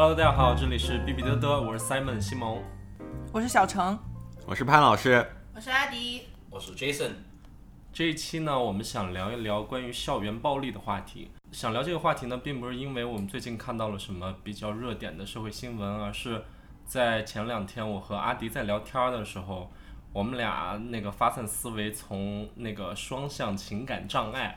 Hello，大家好，这里是比比嘚嘚，我是 Simon 西蒙。我是小程，我是潘老师，我是阿迪，我是 Jason。这一期呢，我们想聊一聊关于校园暴力的话题。想聊这个话题呢，并不是因为我们最近看到了什么比较热点的社会新闻，而是在前两天我和阿迪在聊天儿的时候，我们俩那个发散思维从那个双向情感障碍，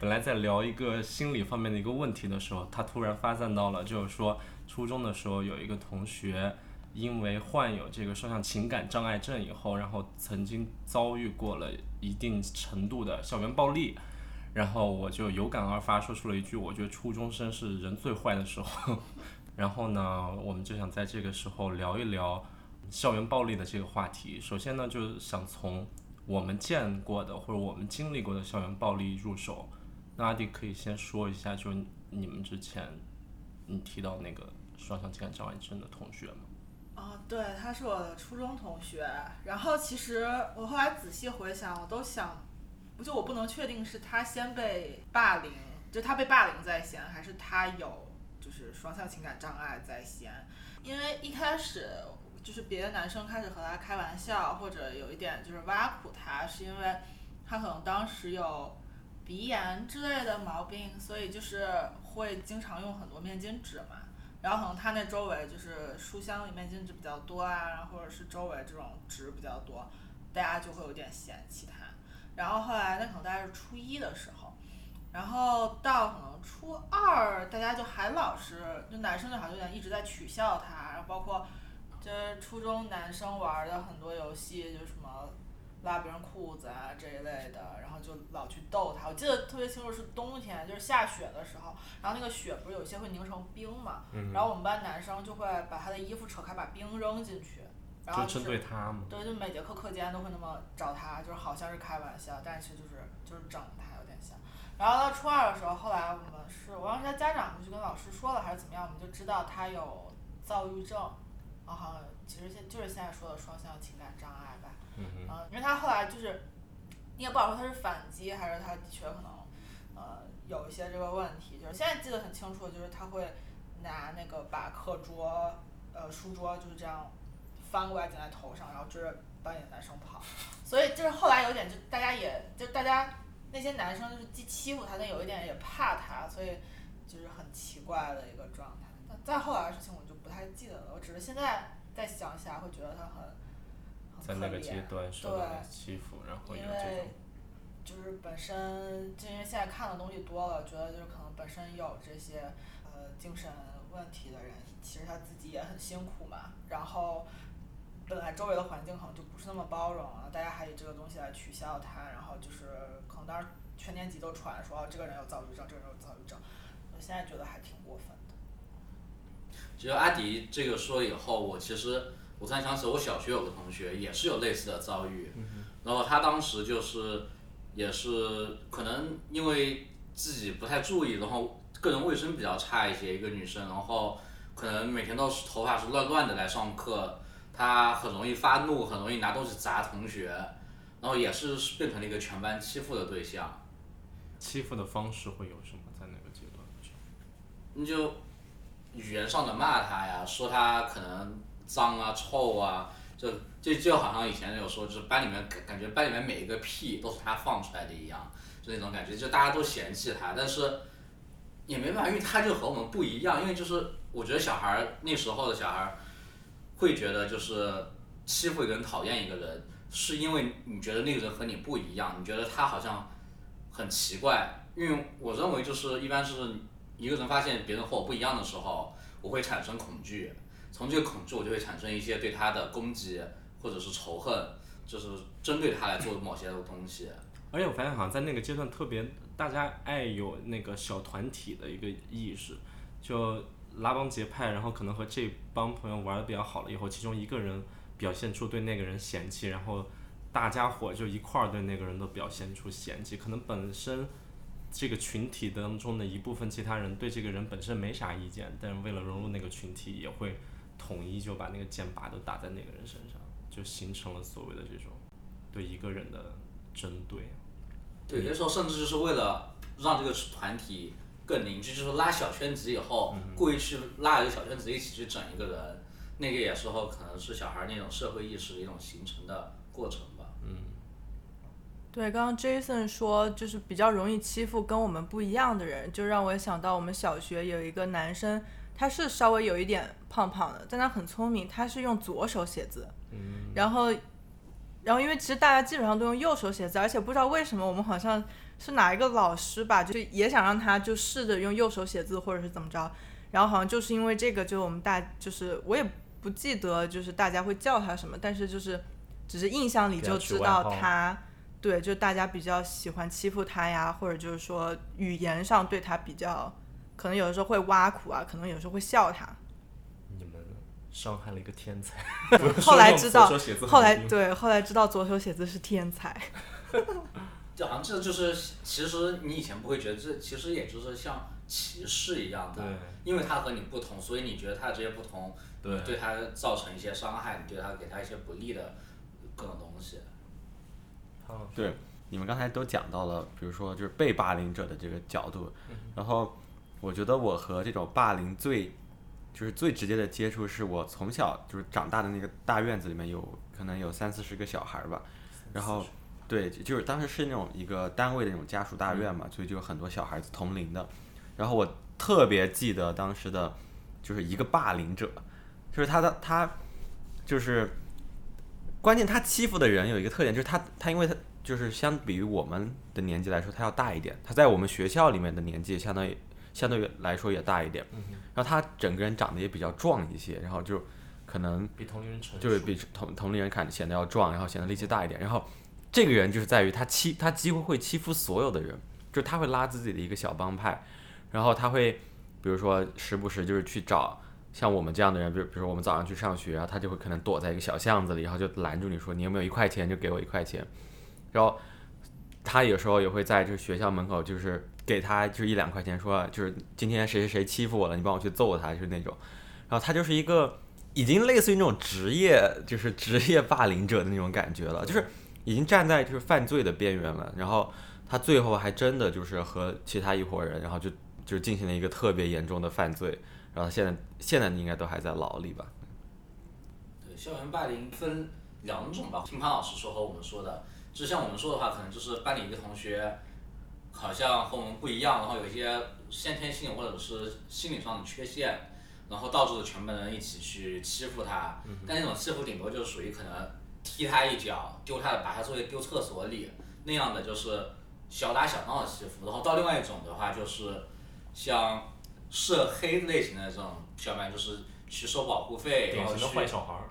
本来在聊一个心理方面的一个问题的时候，他突然发散到了就是说初中的时候有一个同学。因为患有这个双向情感障碍症以后，然后曾经遭遇过了一定程度的校园暴力，然后我就有感而发，说出了一句：“我觉得初中生是人最坏的时候。”然后呢，我们就想在这个时候聊一聊校园暴力的这个话题。首先呢，就是想从我们见过的或者我们经历过的校园暴力入手。那阿迪可以先说一下，就你们之前你提到那个双向情感障碍症的同学吗？哦，对，他是我的初中同学。然后其实我后来仔细回想，我都想，不就我不能确定是他先被霸凌，就他被霸凌在先，还是他有就是双向情感障碍在先。因为一开始就是别的男生开始和他开玩笑，或者有一点就是挖苦他，是因为他可能当时有鼻炎之类的毛病，所以就是会经常用很多面巾纸嘛。然后可能他那周围就是书箱里面巾纸比较多啊，然后或者是周围这种纸比较多，大家就会有点嫌弃他。然后后来那可能大概是初一的时候，然后到可能初二，大家就还老是就男生就好像有点一直在取笑他，然后包括就是初中男生玩的很多游戏，就什么。拉别人裤子啊这一类的，然后就老去逗他。我记得特别清楚是冬天，就是下雪的时候，然后那个雪不是有些会凝成冰嘛，然后我们班男生就会把他的衣服扯开，把冰扔进去，然后针对他嘛。对，就每节课课间都会那么找他，就是好像是开玩笑，但是就是就是整他有点像。然后到初二的时候，后来我们是我当时家长就跟老师说了还是怎么样，我们就知道他有躁郁症，然后其实现就是现在说的双向情感障碍吧。嗯，因为他后来就是，你也不好说他是反击还是他的确可能，呃，有一些这个问题。就是现在记得很清楚，就是他会拿那个把课桌，呃，书桌就是这样翻过来顶在头上，然后追着班里的男生跑。所以就是后来有点就大家也就大家那些男生就是既欺负他，但有一点也怕他，所以就是很奇怪的一个状态。再后来的事情我就不太记得了，我只是现在再想起来会觉得他很。在那个阶段受到欺负，然后有这种，就是本身，就因为现在看的东西多了，觉得就是可能本身有这些呃精神问题的人，其实他自己也很辛苦嘛。然后本来周围的环境可能就不是那么包容了，大家还以这个东西来取笑他，然后就是可能当时全年级都传说这个人有躁郁症，这个人有躁郁症。我现在觉得还挺过分的。其实阿迪这个说以后，我其实。我突然想起，我小学有个同学也是有类似的遭遇，然后他当时就是，也是可能因为自己不太注意，然后个人卫生比较差一些，一个女生，然后可能每天都是头发是乱乱的来上课，她很容易发怒，很容易拿东西砸同学，然后也是变成了一个全班欺负的对象。欺负的方式会有什么？在哪个阶段？你就语言上的骂他呀，说他可能。脏啊，臭啊，就就就好像以前有说，就是班里面感感觉班里面每一个屁都是他放出来的一样，就那种感觉，就大家都嫌弃他，但是也没办法，因为他就和我们不一样，因为就是我觉得小孩儿那时候的小孩儿会觉得就是欺负一个人、讨厌一个人，是因为你觉得那个人和你不一样，你觉得他好像很奇怪，因为我认为就是一般是一个人发现别人和我不一样的时候，我会产生恐惧。从这个恐惧，我就会产生一些对他的攻击或者是仇恨，就是针对他来做某些东西。而且我发现好像在那个阶段特别，大家爱有那个小团体的一个意识，就拉帮结派，然后可能和这帮朋友玩的比较好了以后，其中一个人表现出对那个人嫌弃，然后大家伙就一块儿对那个人都表现出嫌弃。可能本身这个群体当中的一部分其他人对这个人本身没啥意见，但是为了融入那个群体，也会。统一就把那个剑拔都打在那个人身上，就形成了所谓的这种对一个人的针对。对，有时候甚至就是为了让这个团体更凝聚，就是拉小圈子以后，故意去拉一个小圈子一起去整一个人，那个也时候可能是小孩那种社会意识的一种形成的过程吧。嗯对，刚刚 Jason 说就是比较容易欺负跟我们不一样的人，就让我想到我们小学有一个男生，他是稍微有一点胖胖的，但他很聪明，他是用左手写字，然后，然后因为其实大家基本上都用右手写字，而且不知道为什么我们好像是哪一个老师吧，就也想让他就试着用右手写字或者是怎么着，然后好像就是因为这个，就我们大就是我也不记得就是大家会叫他什么，但是就是只是印象里就知道他。对，就大家比较喜欢欺负他呀，或者就是说语言上对他比较，可能有的时候会挖苦啊，可能有时候会笑他。伤害了一个天才。后来知道后来对，后来知道左手写字是天才。就好像这就是，其实你以前不会觉得这其实也就是像歧视一样的，因为他和你不同，所以你觉得他的这些不同，对对他造成一些伤害，你对他给他一些不利的各种东西。对，你们刚才都讲到了，比如说就是被霸凌者的这个角度，然后我觉得我和这种霸凌最就是最直接的接触，是我从小就是长大的那个大院子里面有可能有三四十个小孩儿吧，然后对，就就是当时是那种一个单位的那种家属大院嘛，所以就有很多小孩子同龄的，然后我特别记得当时的，就是一个霸凌者，就是他的他就是。关键他欺负的人有一个特点，就是他他因为他就是相比于我们的年纪来说，他要大一点，他在我们学校里面的年纪相当于相对于来说也大一点，然后他整个人长得也比较壮一些，然后就可能比同龄人成，就是比同同龄人看显得要壮，然后显得力气大一点。然后这个人就是在于他欺他几乎会欺负所有的人，就是他会拉自己的一个小帮派，然后他会比如说时不时就是去找像我们这样的人，比如比如说我们早上去上学，然后他就会可能躲在一个小巷子里，然后就拦住你说你有没有一块钱就给我一块钱，然后他有时候也会在就是学校门口就是给他就是一两块钱说就是今天谁谁谁欺负我了，你帮我去揍他，就是那种，然后他就是一个。已经类似于那种职业，就是职业霸凌者的那种感觉了，就是已经站在就是犯罪的边缘了。然后他最后还真的就是和其他一伙人，然后就就进行了一个特别严重的犯罪。然后现在现在应该都还在牢里吧？对，校园霸凌分两种吧。听潘老师说和我们说的，就像我们说的话，可能就是班里一个同学好像和我们不一样，然后有一些先天性或者是心理上的缺陷，然后导致了全班人一起去欺负他。但那种欺负顶多就是属于可能踢他一脚，丢他的，把他作业丢厕所里那样的，就是小打小闹的欺负。然后到另外一种的话，就是像涉黑类型的这种小班，就是去收保护费，然后去坏小孩儿，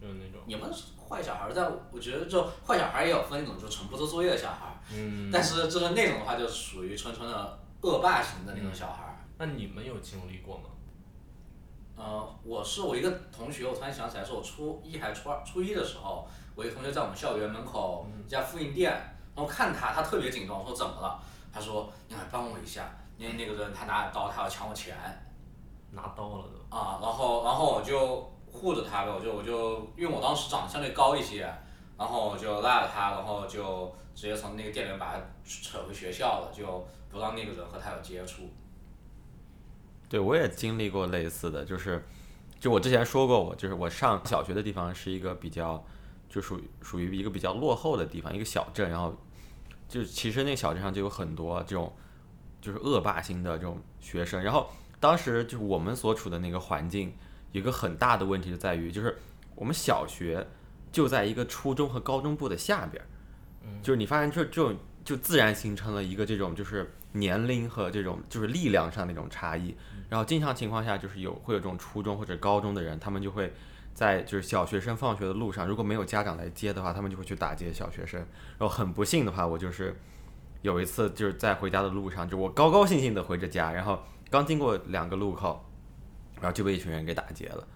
就是那种。你们是坏小孩儿，但我觉得就坏小孩儿也有分那种就纯不做作业的小孩儿，嗯，但是就是那种的话，就属于纯纯的恶霸型的那种小孩儿。那你们有经历过吗？呃，我是我一个同学，我突然想起来，是我初一还是初二、初一的时候，我一个同学在我们校园门口一家复印店，然后看他，他特别紧张，我说怎么了？他说你来帮我一下，因为那个人他拿着刀，他要抢我钱。拿刀了都。啊，然后然后我就护着他呗，我就我就因为我当时长得相对高一些，然后我就拉着他，然后就直接从那个店里面把他扯回学校了，就不让那个人和他有接触。对，我也经历过类似的，就是，就我之前说过，我就是我上小学的地方是一个比较，就属于属于一个比较落后的地方，一个小镇，然后，就其实那小镇上就有很多这种，就是恶霸型的这种学生，然后当时就是我们所处的那个环境，一个很大的问题就在于，就是我们小学就在一个初中和高中部的下边儿，就是你发现这这种就自然形成了一个这种就是年龄和这种就是力量上的一种差异，然后经常情况下就是有会有这种初中或者高中的人，他们就会在就是小学生放学的路上，如果没有家长来接的话，他们就会去打劫小学生。然后很不幸的话，我就是有一次就是在回家的路上，就我高高兴兴的回着家，然后刚经过两个路口，然后就被一群人给打劫了。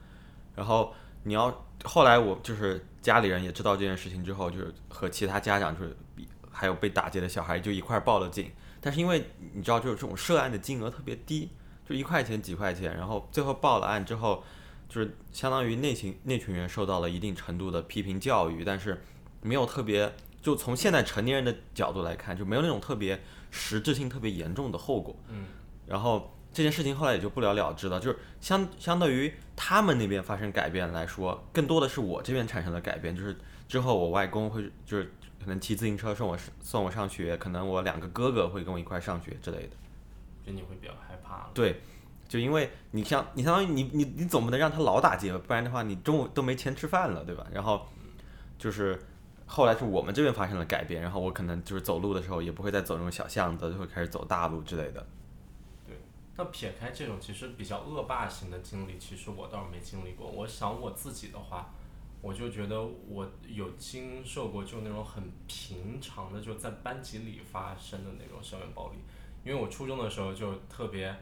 然后你要后来我就是家里人也知道这件事情之后，就是和其他家长就是比还有被打劫的小孩就一块儿报了警。但是因为你知道，就是这种涉案的金额特别低，就一块钱几块钱，然后最后报了案之后，就是相当于那群那群人受到了一定程度的批评教育，但是没有特别，就从现在成年人的角度来看，就没有那种特别实质性特别严重的后果。嗯。然后这件事情后来也就不了了之了，就是相相对于他们那边发生改变来说，更多的是我这边产生了改变，就是之后我外公会就是可能骑自行车送我送我上学，可能我两个哥哥会跟我一块上学之类的。就你会比较害怕了。对，就因为你像你相当于你你你总不能让他老打劫吧，不然的话你中午都没钱吃饭了，对吧？然后就是后来是我们这边发生了改变，然后我可能就是走路的时候也不会再走那种小巷子，就会开始走大路之类的。那撇开这种其实比较恶霸型的经历，其实我倒是没经历过。我想我自己的话，我就觉得我有经受过就那种很平常的，就在班级里发生的那种校园暴力。因为我初中的时候就特别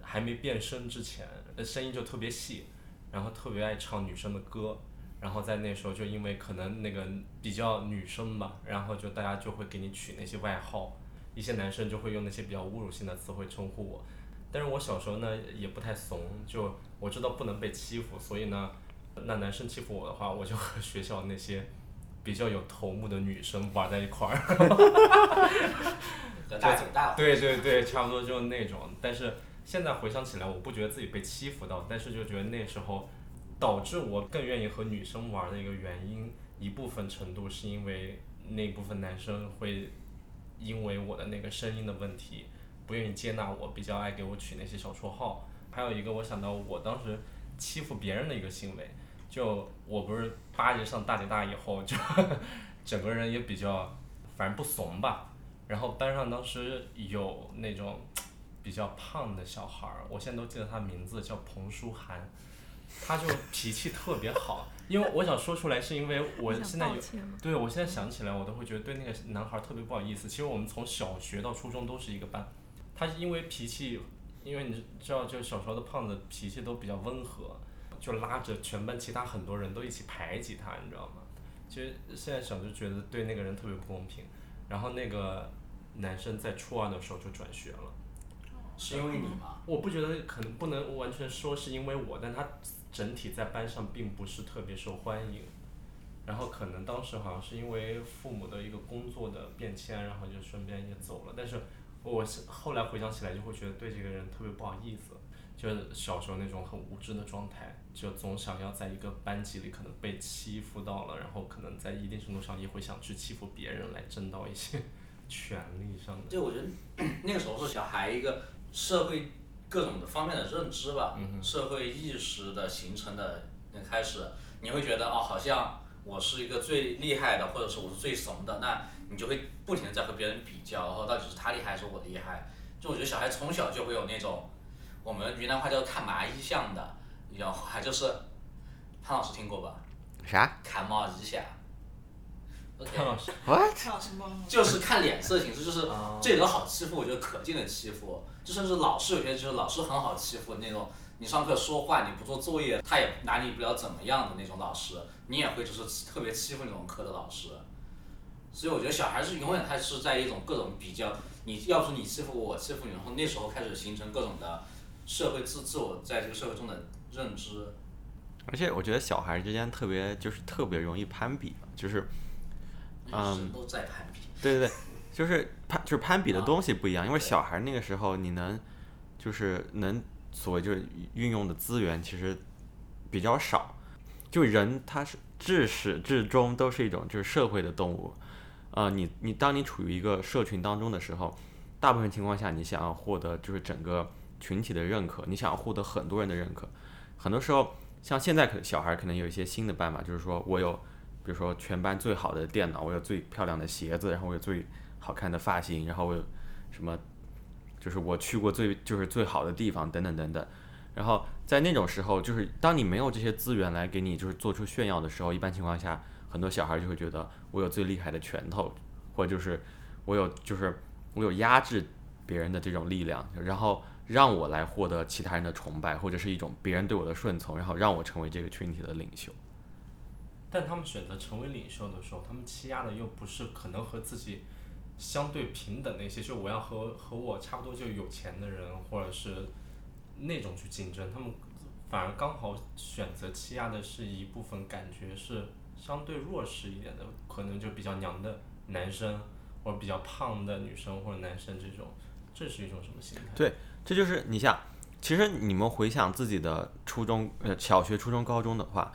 还没变声之前，声音就特别细，然后特别爱唱女生的歌，然后在那时候就因为可能那个比较女生吧，然后就大家就会给你取那些外号，一些男生就会用那些比较侮辱性的词汇称呼我。但是我小时候呢也不太怂，就我知道不能被欺负，所以呢，那男生欺负我的话，我就和学校那些比较有头目的女生玩在一块儿。和 大姐大。对对对，差不多就是那种。但是现在回想起来，我不觉得自己被欺负到，但是就觉得那时候导致我更愿意和女生玩的一个原因，一部分程度是因为那部分男生会因为我的那个声音的问题，不愿意接纳我，比较爱给我取那些小绰号。还有一个，我想到我当时欺负别人的一个行为，就我不是八级上大姐大以后，就 整个人也比较，反正不怂吧。然后班上当时有那种比较胖的小孩儿，我现在都记得他名字叫彭书涵，他就脾气特别好。因为我想说出来，是因为我现在有对，我现在想起来，我都会觉得对那个男孩儿特别不好意思。其实我们从小学到初中都是一个班，他是因为脾气，因为你知道，就小时候的胖子脾气都比较温和，就拉着全班其他很多人都一起排挤他，你知道吗？其实现在想就觉得对那个人特别不公平。然后那个男生在初二的时候就转学了。是因为你吗？我不觉得可能不能完全说是因为我，但他整体在班上并不是特别受欢迎。然后可能当时好像是因为父母的一个工作的变迁，然后就顺便也走了。但是我是后来回想起来，就会觉得对这个人特别不好意思，就是小时候那种很无知的状态，就总想要在一个班级里可能被欺负到了，然后可能在一定程度上也会想去欺负别人来争到一些 权利上的。就我觉得 那个时候是小孩一个社会各种的方面的认知吧，社会意识的形成的开始，你会觉得哦，好像我是一个最厉害的，或者是我是最怂的，那你就会不停的在和别人比较，然后到底是他厉害还是我厉害？就我觉得小孩从小就会有那种，我们云南话叫看麻衣相的，然后还就是潘老师听过吧？啥看麻衣相。OK，潘老师？What？就是看脸色行事，就是 哦这人好欺负，我觉得可劲的欺负，就甚至老师有些就是老师很好欺负那种，你上课说话你不做作业，他也拿你不了怎么样的那种老师，你也会就是特别欺负那种科的老师。所以我觉得小孩是永远他是在一种各种比较，你要不是你欺负我，我欺负你，然后那时候开始形成各种的社会自自我在这个社会中的认知。而且我觉得小孩之间特别就是特别容易攀比，就是嗯都在攀比。对对对，就是攀就是攀比的东西不一样，因为小孩那个时候你能就是能所谓就是运用的资源其实比较少，就人他是至始至终都是一种就是社会的动物，呃，你你当你处于一个社群当中的时候，大部分情况下你想要获得就是整个群体的认可，你想要获得很多人的认可，很多时候像现在可小孩可能有一些新的办法，就是说我有。比如说全班最好的电脑，我有最漂亮的鞋子，然后我有最好看的发型，然后我有什么，就是我去过最就是最好的地方等等等等。然后在那种时候，就是当你没有这些资源来给你就是做出炫耀的时候，一般情况下，很多小孩就会觉得我有最厉害的拳头，或者就是我有就是我有压制别人的这种力量，然后让我来获得其他人的崇拜，或者是一种别人对我的顺从，然后让我成为这个群体的领袖。但他们选择成为领袖的时候，他们欺压的又不是可能和自己相对平等的一些，就我要和和我差不多就有钱的人，或者是那种去竞争，他们反而刚好选择欺压的是一部分感觉是相对弱势一点的，可能就比较娘的男生，或者比较胖的女生或者男生这种，这是一种什么心态？对这就是你像，其实你们回想自己的初中、呃小学、初中、高中的话，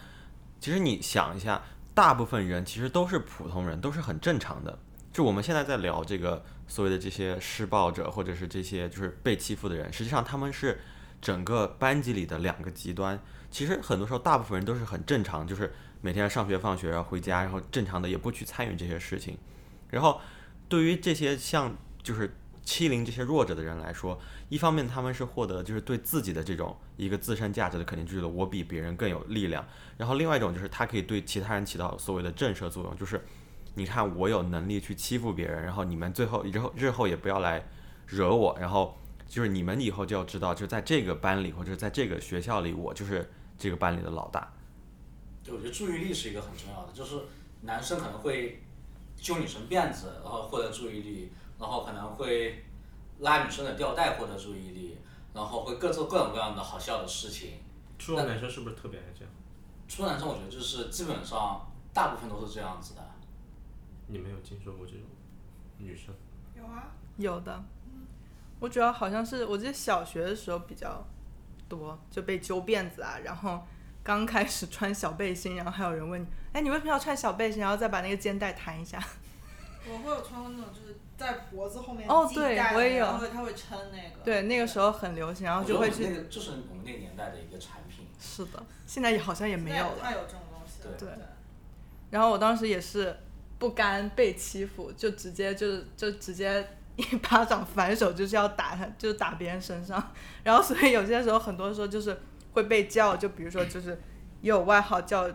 其实你想一下，大部分人其实都是普通人，都是很正常的。就我们现在在聊这个所谓的这些施暴者，或者是这些就是被欺负的人，实际上他们是整个班级里的两个极端。其实很多时候，大部分人都是很正常，就是每天上学放学，然后回家，然后正常的也不去参与这些事情。然后对于这些像就是欺凌这些弱者的人来说，一方面他们是获得就是对自己的这种一个自身价值的肯定，就是我比别人更有力量。然后另外一种就是他可以对其他人起到所谓的震慑作用，就是你看我有能力去欺负别人，然后你们最后日后日后也不要来惹我，然后就是你们以后就要知道，就在这个班里或者在这个学校里，我就是这个班里的老大。对，我觉得注意力是一个很重要的，就是男生可能会揪女生辫子，然后获得注意力，然后可能会拉女生的吊带获得注意力，然后会各做各种各样的好笑的事情。初中男生是不是特别爱这样？初中男生我觉得就是基本上大部分都是这样子的。你没有听说过这种女生？有啊，有的，我主要好像是我记得小学的时候比较多，就被揪辫子啊，然后刚开始穿小背心，然后还有人问你，哎，你为什么要穿小背心？然后再把那个肩带弹一下。我会有穿过那种就是在脖子后面哦对我也有然后他会撑那个。对，那个时候很流行，然后就会去。就是我们那个年代的一个产品。是的，现在也好像也没有了。它有这种东西。对对然后我当时也是不甘被欺负，就直接就就直接一巴掌反手就是要打他，就是打别人身上。然后所以有些时候很多时候就是会被叫，就比如说就是也有外号叫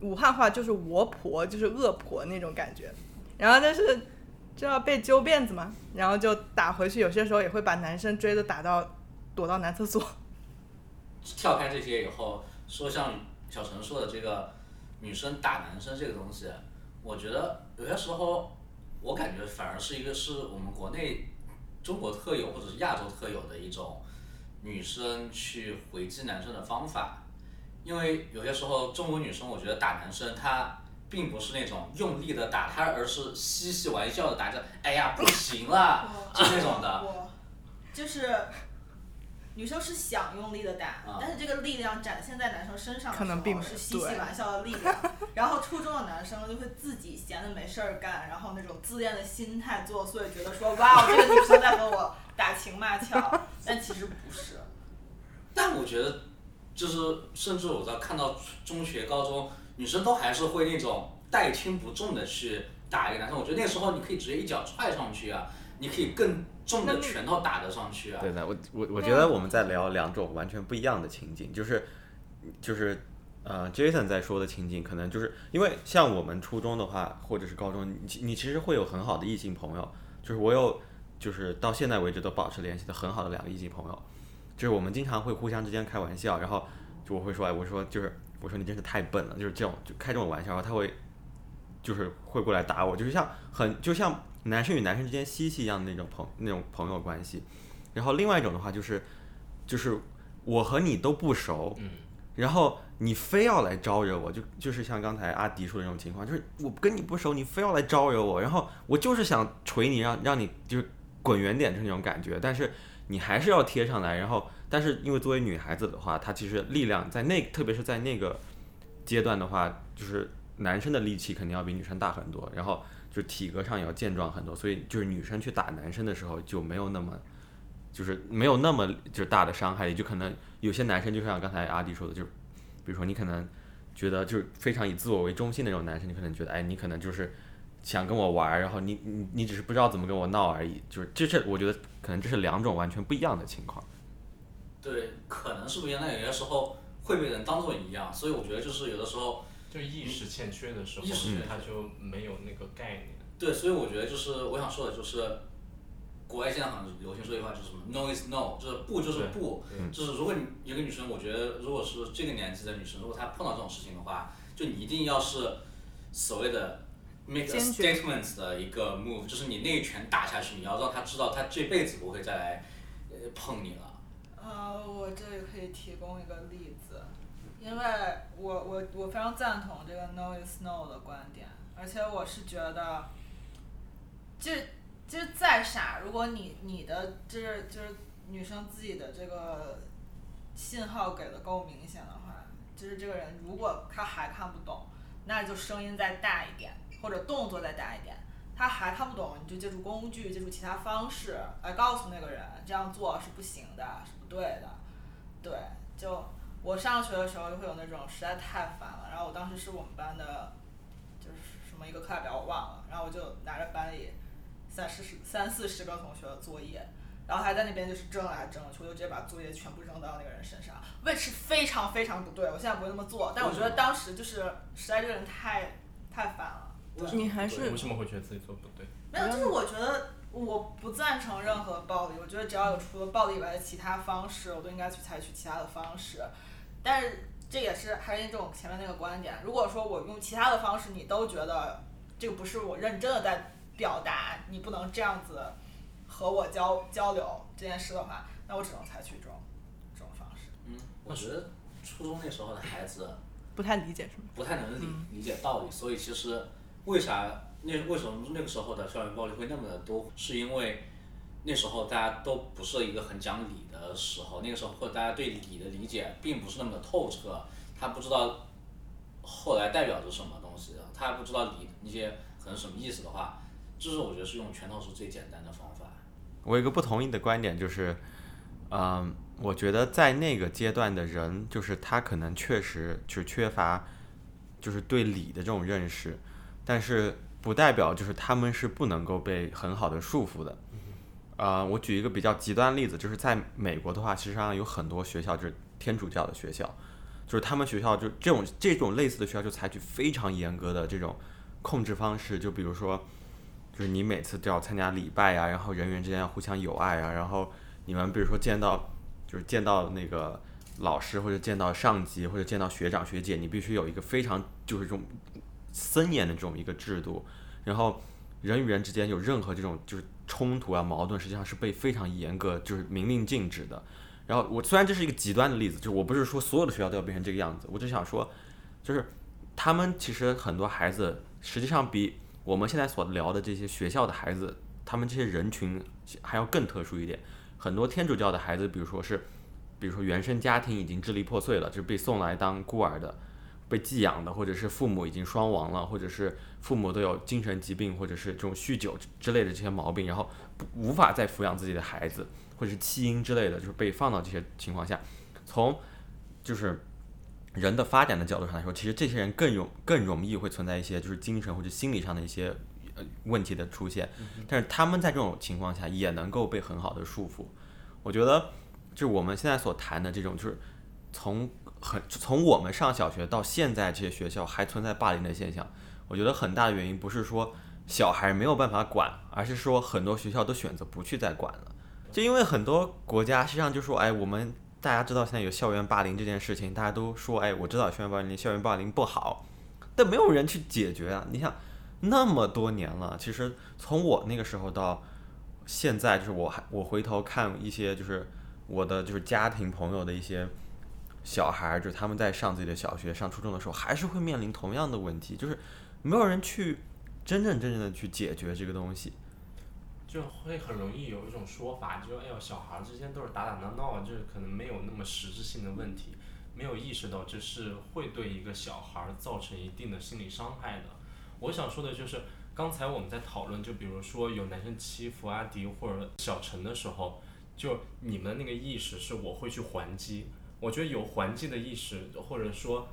武汉话就是我婆，就是恶婆那种感觉。然后但是就要被揪辫子嘛，然后就打回去。有些时候也会把男生追着打到躲到男厕所。跳开这些以后，说像小陈说的这个女生打男生这个东西，我觉得有些时候我感觉反而是一个是我们国内中国特有或者是亚洲特有的一种女生去回击男生的方法，因为有些时候中国女生我觉得打男生她。并不是那种用力的打他，而是嬉戏玩笑的打着，哎呀不行了，就那种的。就是女生是想用力的打，啊但是这个力量展现在男生身上的时候可能并没是嬉戏玩笑的力量。然后初中的男生就会自己闲的没事儿干，然后那种自恋的心态作祟，觉得说哇，这个女生在和我打情骂俏，但其实不是。但我觉得，就是甚至我在看到中学、高中，女生都还是会那种带轻不重的去打一个男生。我觉得那个时候你可以直接一脚踹上去啊，你可以更重的拳头打得上去啊。对的，我我我觉得我们在聊两种完全不一样的情景，就是就是呃，Jason 在说的情景，可能就是因为像我们初中的话，或者是高中，你其你其实会有很好的异性朋友，就是我有就是到现在为止都保持联系的很好的两个异性朋友，就是我们经常会互相之间开玩笑，然后就我会说，哎，我说就是我说你真是太笨了，就是这种就开这种玩笑，然后他会就是会过来打我，就是像很就像男生与男生之间嬉戏一样的那种朋那种朋友关系。然后另外一种的话就是就是我和你都不熟，嗯然后你非要来招惹我，就就是像刚才阿迪说的那种情况，就是我跟你不熟，你非要来招惹我，然后我就是想捶你，让让你就是滚远点，就是那种感觉，但是你还是要贴上来，然后但是因为作为女孩子的话，她其实力量在那特别是在那个阶段的话，就是男生的力气肯定要比女生大很多，然后就体格上也要健壮很多，所以就是女生去打男生的时候就没有那么。就是没有那么就是大的伤害，也就可能有些男生就像刚才阿迪说的，就比如说你可能觉得就是非常以自我为中心的那种男生，你可能觉得哎，你可能就是想跟我玩，然后你你你只是不知道怎么跟我闹而已，就是这是我觉得可能这是两种完全不一样的情况。对，可能是不一样，但有些时候会被人当做一样，所以我觉得就是有的时候，就意识欠缺的时候意识他就没有那个概念。对，所以我觉得就是我想说的就是，国外现在好像流行说一句话就是什么 no is no，就是不就是不，就是如果你一个女生，我觉得如果是这个年纪的女生，如果她碰到这种事情的话，就你一定要是所谓的 make a statement 的一个 move，就是你那一拳打下去，你要让他知道他这辈子不会再来呃碰你了。呃，我这里可以提供一个例子，因为我我我非常赞同这个 no is no 的观点，而且我是觉得，就就是再傻，如果你你的就是就是女生自己的这个信号给的够明显的话，就是这个人如果他还看不懂，那就声音再大一点，或者动作再大一点。他还看不懂，你就借助工具，借助其他方式来告诉那个人这样做是不行的，是不对的。对，就我上学的时候就会有那种实在太烦了，然后我当时是我们班的，就是什么一个课代表我忘了，然后我就拿着班里三四十三四十个同学的作业，然后还在那边就是争来争去，我就直接把作业全部扔到那个人身上，which 非常非常不对，我现在不会那么做，但我觉得当时就是实在这个人太太烦了。对你还是为什么会觉得自己做不对？没有，就是我觉得我不赞成任何暴力，我觉得只要有除了暴力以外的其他方式，我都应该去采取其他的方式。但是这也是还是那种前面那个观点，如果说我用其他的方式，你都觉得这个不是我认真的在表达，你不能这样子和我交交流这件事的话，那我只能采取这种这种方式。嗯，我觉得初中那时候的孩子不太理解是吗？不太能理嗯理解道理，所以其实为啥那为什么那个时候的校园暴力会那么的多，是因为那时候大家都不是一个很讲理的时候，那个时候或者大家对理的理解并不是那么的透彻，他不知道后来代表着什么东西，他不知道理那些可能什么意思的话，就是我觉得是用拳头是最简单的方法。我有一个不同意的观点，就是，嗯，我觉得在那个阶段的人，就是他可能确实就缺乏，就是对理的这种认识，但是不代表就是他们是不能够被很好的束缚的。啊、我举一个比较极端例子，就是在美国的话，其实上有很多学校就是天主教的学校，就是他们学校就这种这种类似的学校就采取非常严格的这种控制方式，就比如说。就是你每次都要参加礼拜啊，然后人员之间要互相友爱啊，然后你们比如说见到就是见到那个老师或者见到上级或者见到学长学姐，你必须有一个非常就是这种森严的这种一个制度，然后人与人之间有任何这种就是冲突啊矛盾，实际上是被非常严格就是明令禁止的。然后我虽然这是一个极端的例子，就是我不是说所有的学校都要变成这个样子，我只想说，就是他们其实很多孩子实际上比我们现在所聊的这些学校的孩子，他们这些人群还要更特殊一点。很多天主教的孩子，比如说是，比如说原生家庭已经支离破碎了，就是被送来当孤儿的，被寄养的，或者是父母已经双亡了，或者是父母都有精神疾病，或者是这种酗酒之类的这些毛病，然后无法再抚养自己的孩子，或者是弃婴之类的，就是被放到这些情况下，从就是人的发展的角度上来说，其实这些人更容更容易会存在一些就是精神或者心理上的一些呃问题的出现，但是他们在这种情况下也能够被很好的束缚。我觉得就是我们现在所谈的这种，就是从很从我们上小学到现在，这些学校还存在霸凌的现象，我觉得很大的原因不是说小孩没有办法管，而是说很多学校都选择不去再管了。就因为很多国家实际上就说，哎，我们大家知道现在有校园霸凌这件事情，大家都说，哎，我知道校园霸凌，校园霸凌不好，但没有人去解决啊。你想，那么多年了，其实从我那个时候到现在，就是我还我回头看一些就是我的就是家庭朋友的一些小孩儿，就他们在上自己的小学、上初中的时候，还是会面临同样的问题，就是没有人去真正真正的去解决这个东西。就会很容易有一种说法，就哎呦，小孩儿之间都是打打闹闹，就是可能没有那么实质性的问题，没有意识到这是会对一个小孩儿造成一定的心理伤害的。我想说的就是，刚才我们在讨论，就比如说有男生欺负阿迪或者小陈的时候，就你们的那个意识是我会去还击，我觉得有还击的意识，或者说。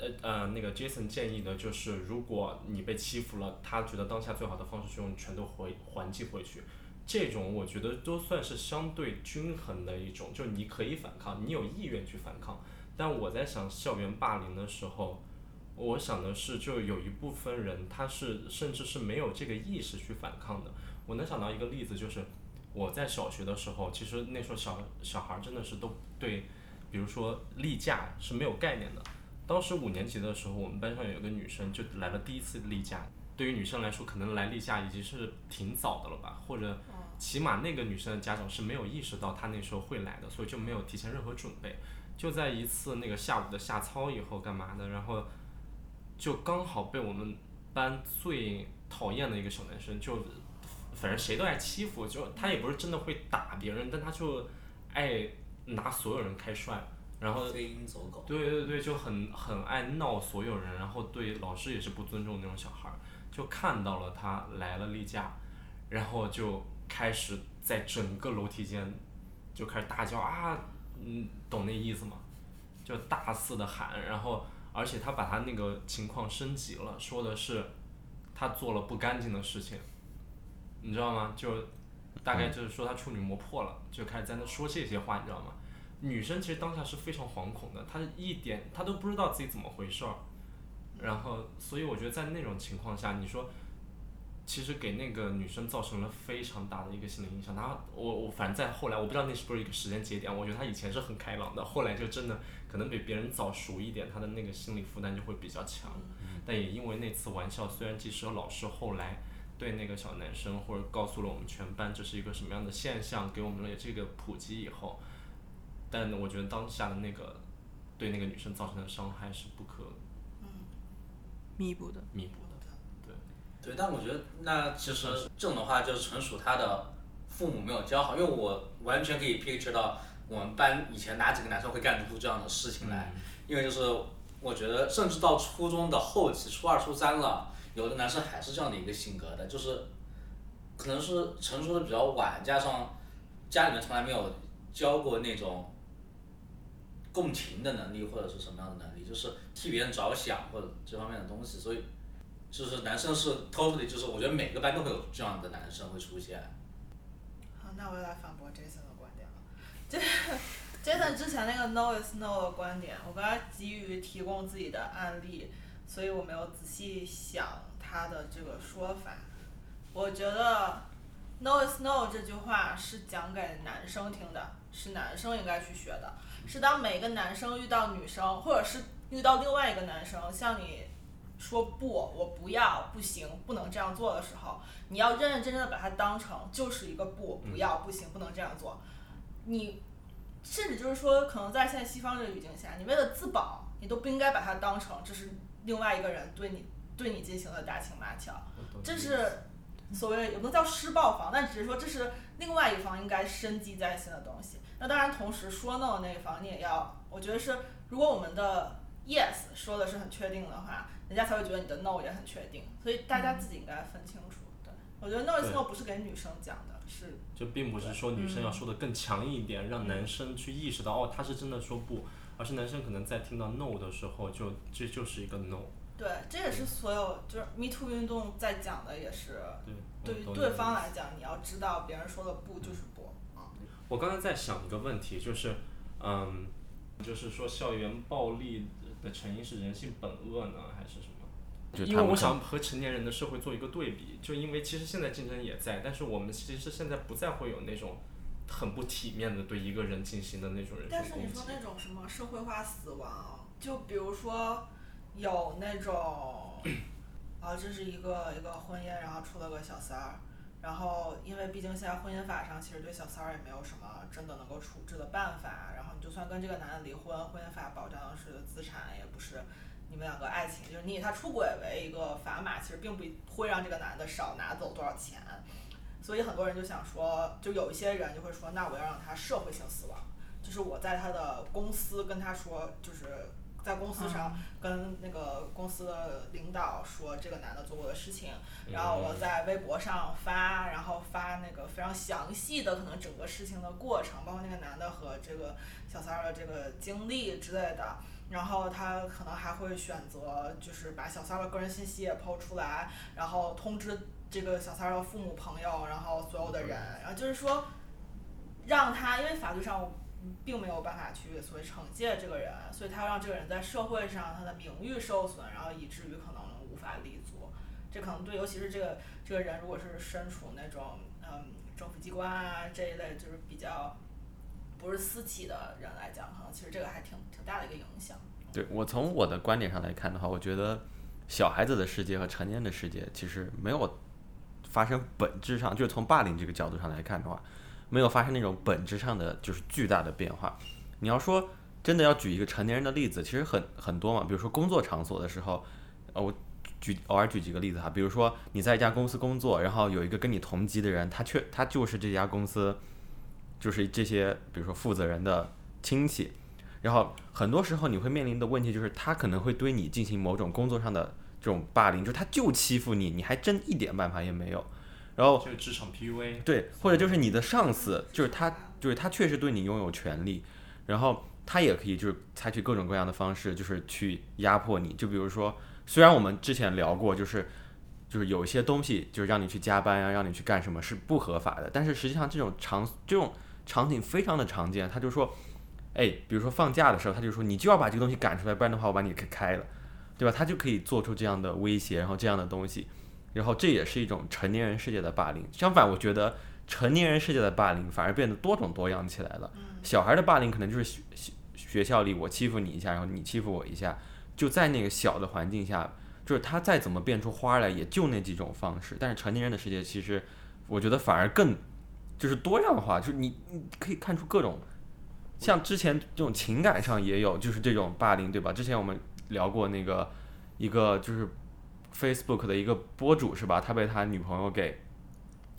呃呃，那个 Jason 建议的就是，如果你被欺负了，他觉得当下最好的方式是用拳头回还击回去。这种我觉得都算是相对均衡的一种，就你可以反抗，你有意愿去反抗。但我在想校园霸凌的时候，我想的是，就有一部分人他是甚至是没有这个意识去反抗的。我能想到一个例子，就是我在小学的时候，其实那时候小小孩儿真的是都对，比如说例假是没有概念的。当时五年级的时候，我们班上有个女生就来了第一次例假。对于女生来说，可能来例假已经是挺早的了吧，或者起码那个女生的家长是没有意识到她那时候会来的，所以就没有提前任何准备。就在一次那个下午的下操以后干嘛的，然后就刚好被我们班最讨厌的一个小男生，就反正谁都爱欺负，就他也不是真的会打别人，但他就爱拿所有人开涮，然后飞鹰走狗，对对对，就很很爱闹所有人，然后对老师也是不尊重那种小孩儿，就看到了他来了例假，然后就开始在整个楼梯间就开始大叫啊，嗯，懂那意思吗？就大肆的喊，然后而且他把他那个情况升级了，说的是他做了不干净的事情，你知道吗？就大概就是说他处女膜破了，就开始在那说这些话，你知道吗？女生其实当下是非常惶恐的，她一点她都不知道自己怎么回事儿，然后所以我觉得在那种情况下，你说其实给那个女生造成了非常大的一个心理影响。她我我反正在后来我不知道那是不是一个时间节点，我觉得她以前是很开朗的，后来就真的可能比别人早熟一点，她的那个心理负担就会比较强。但也因为那次玩笑，虽然即使有老师后来对那个小男生或者告诉了我们全班这是一个什么样的现象，给我们了这个普及以后，但我觉得当下的那个对那个女生造成的伤害是不可弥补的。弥补的。对，对但我觉得那其实这种的话，就是纯属他的父母没有教好，因为我完全可以 picture 到我们班以前哪几个男生会干出这样的事情来，因为就是我觉得甚至到初中的后期，初二、初三了，有的男生还是这样的一个性格的，就是可能是成熟的比较晚，加上家里面从来没有教过那种共情的能力或者是什么样的能力，就是替别人着想或者这方面的东西，所以就是男生是 totally 就是我觉得每个班都会有这样的男生会出现。好，那我又来反驳 Jason 的观点了。这 Jason 之前那个 no is no 的观点，我刚才急于提供自己的案例，所以我没有仔细想他的这个说法。我觉得 no is no 这句话是讲给男生听的，是男生应该去学的。是当每个男生遇到女生，或者是遇到另外一个男生向你说不，我不要，不行，不能这样做的时候，你要认认真真的把它当成就是一个不，不要，不行，不能这样做。你甚至就是说，可能在现在西方这个语境下，你为了自保，你都不应该把它当成这是另外一个人对你对你进行的打情骂俏，这是所谓也不能叫施暴方，但只是说这是另外一方应该深记在心的东西。那当然，同时说 no 那一方，你也要，我觉得是，如果我们的 yes 说的是很确定的话，人家才会觉得你的 no 也很确定。所以大家自己应该分清楚。对，我觉得 no is no 不是给女生讲的，是就并不是说女生要说的更强硬一点，让男生去意识到哦，他是真的说不，而是男生可能在听到 no 的时候，就这就是一个 no。对，这也是所有就是 Me Too 运动在讲的，也是对，对于对方来讲，你要知道别人说的不就是不。我刚才在想一个问题，就是，嗯，就是说校园暴力的成因是人性本恶呢，还是什么？因为我想和成年人的社会做一个对比，就因为其实现在竞争也在，但是我们其实现在不再会有那种很不体面的对一个人进行的那种人。但是你说那种什么社会化死亡，就比如说有那种，啊，这是一个一个婚姻，然后出了个小三儿。然后，因为毕竟现在婚姻法上其实对小三儿也没有什么真的能够处置的办法。然后你就算跟这个男的离婚，婚姻法保障的是资产，也不是你们两个爱情，就是你以他出轨为一个砝码，其实并不会让这个男的少拿走多少钱。所以很多人就想说，就有一些人就会说，那我要让他社会性死亡，就是我在他的公司跟他说，就是。在公司上跟那个公司的领导说这个男的做过的事情，然后我在微博上发，然后发那个非常详细的可能整个事情的过程，包括那个男的和这个小三儿的这个经历之类的，然后他可能还会选择就是把小三儿的个人信息也抛出来，然后通知这个小三儿的父母朋友，然后所有的人，然后就是说让他因为法律上。并没有办法去所谓惩戒这个人，所以他要让这个人在社会上他的名誉受损，然后以至于可能无法立足。这可能对，尤其是这个这个人如果是身处那种嗯政府机关啊这一类就是比较不是私企的人来讲，可能其实这个还挺挺大的一个影响。对我从我的观点上来看的话，我觉得小孩子的世界和成年的世界其实没有发生本质上，就是从霸凌这个角度上来看的话。没有发生那种本质上的就是巨大的变化。你要说真的要举一个成年人的例子，其实很很多嘛。比如说工作场所的时候，呃，我举偶尔举几个例子哈。比如说你在一家公司工作，然后有一个跟你同级的人，他却他就是这家公司就是这些比如说负责人的亲戚，然后很多时候你会面临的问题就是他可能会对你进行某种工作上的这种霸凌，就是他就欺负你，你还真一点办法也没有。然后就是职场 PUA，对，或者就是你的上司，就是他，就是他确实对你拥有权利，然后他也可以就是采取各种各样的方式，就是去压迫你。就比如说，虽然我们之前聊过，就是就是有一些东西就是让你去加班啊，让你去干什么是不合法的，但是实际上这种场这种场景非常的常见。他就说，哎，比如说放假的时候，他就说你就要把这个东西赶出来，不然的话我把你给开了，对吧？他就可以做出这样的威胁，然后这样的东西。然后这也是一种成年人世界的霸凌。相反，我觉得成年人世界的霸凌反而变得多种多样起来了。小孩的霸凌可能就是学学学校里我欺负你一下，然后你欺负我一下，就在那个小的环境下，就是他再怎么变出花来，也就那几种方式。但是成年人的世界，其实我觉得反而更就是多样化，就是你你可以看出各种，像之前这种情感上也有，就是这种霸凌，对吧？之前我们聊过那个一个就是 Facebook 的一个博主是吧？他被他女朋友给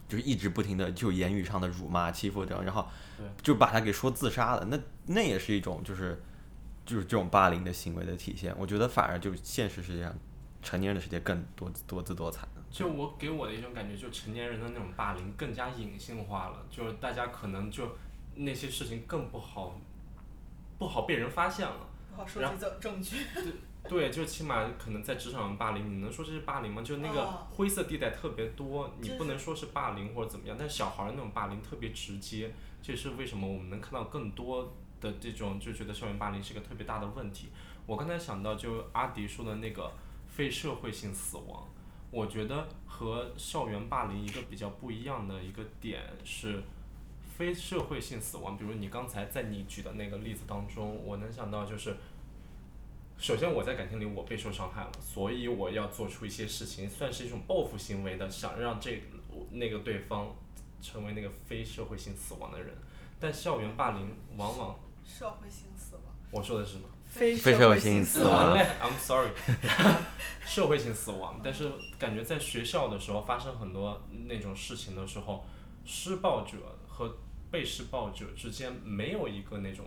就是一直不停的就言语上的辱骂、欺负这样，然后就把他给说自杀了。那那也是一种就是就是这种霸凌的行为的体现。我觉得反而就现实世界上成年人的世界更多多姿多彩。就我给我的一种感觉，就成年人的那种霸凌更加隐性化了，就是大家可能就那些事情更不好，不好被人发现了。不好收然集证证据。对，就起码可能在职场上霸凌，你能说这是霸凌吗？就那个哦灰色地带特别多，你不能说是霸凌或者怎么样，但是小孩儿那种霸凌特别直接，这是为什么我们能看到更多的这种就觉得校园霸凌是个特别大的问题。我刚才想到就阿迪说的那个非社会性死亡，我觉得和校园霸凌一个比较不一样的一个点是。非社会性死亡，比如你刚才在你举的那个例子当中，我能想到就是，首先我在感情里我被受伤害了，所以我要做出一些事情，算是一种报复行为的，想让这那个对方成为那个非社会性死亡的人。但校园霸凌往往，社会性死亡。我说的是什么？非非社会性死亡嘞，I'm sorry，社会性死亡。但是感觉在学校的时候发生很多那种事情的时候，施暴者和被施暴者之间没有一个那种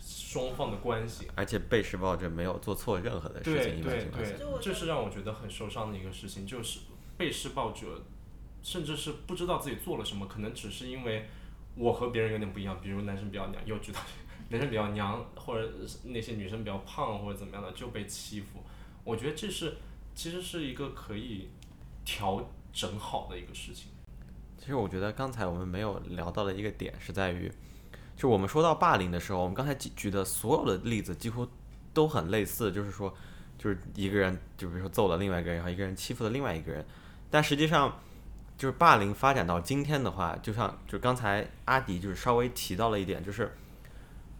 双方的关系。而且被施暴者没有做错任何的事情，一般对这是让我觉得很受伤的一个事情，就是被施暴者甚至是不知道自己做了什么，可能只是因为我和别人有点不一样，比如男生比较娘，又知道男生比较娘，或者那些女生比较胖或者怎么样的就被欺负。我觉得这是其实是一个可以调整好的一个事情。其实我觉得刚才我们没有聊到的一个点是在于，就我们说到霸凌的时候，我们刚才举举的所有的例子几乎都很类似，就是说，就是一个人，就比如说揍了另外一个人，然后一个人欺负了另外一个人，但实际上，就是霸凌发展到今天的话，就像就刚才阿迪就是稍微提到了一点，就是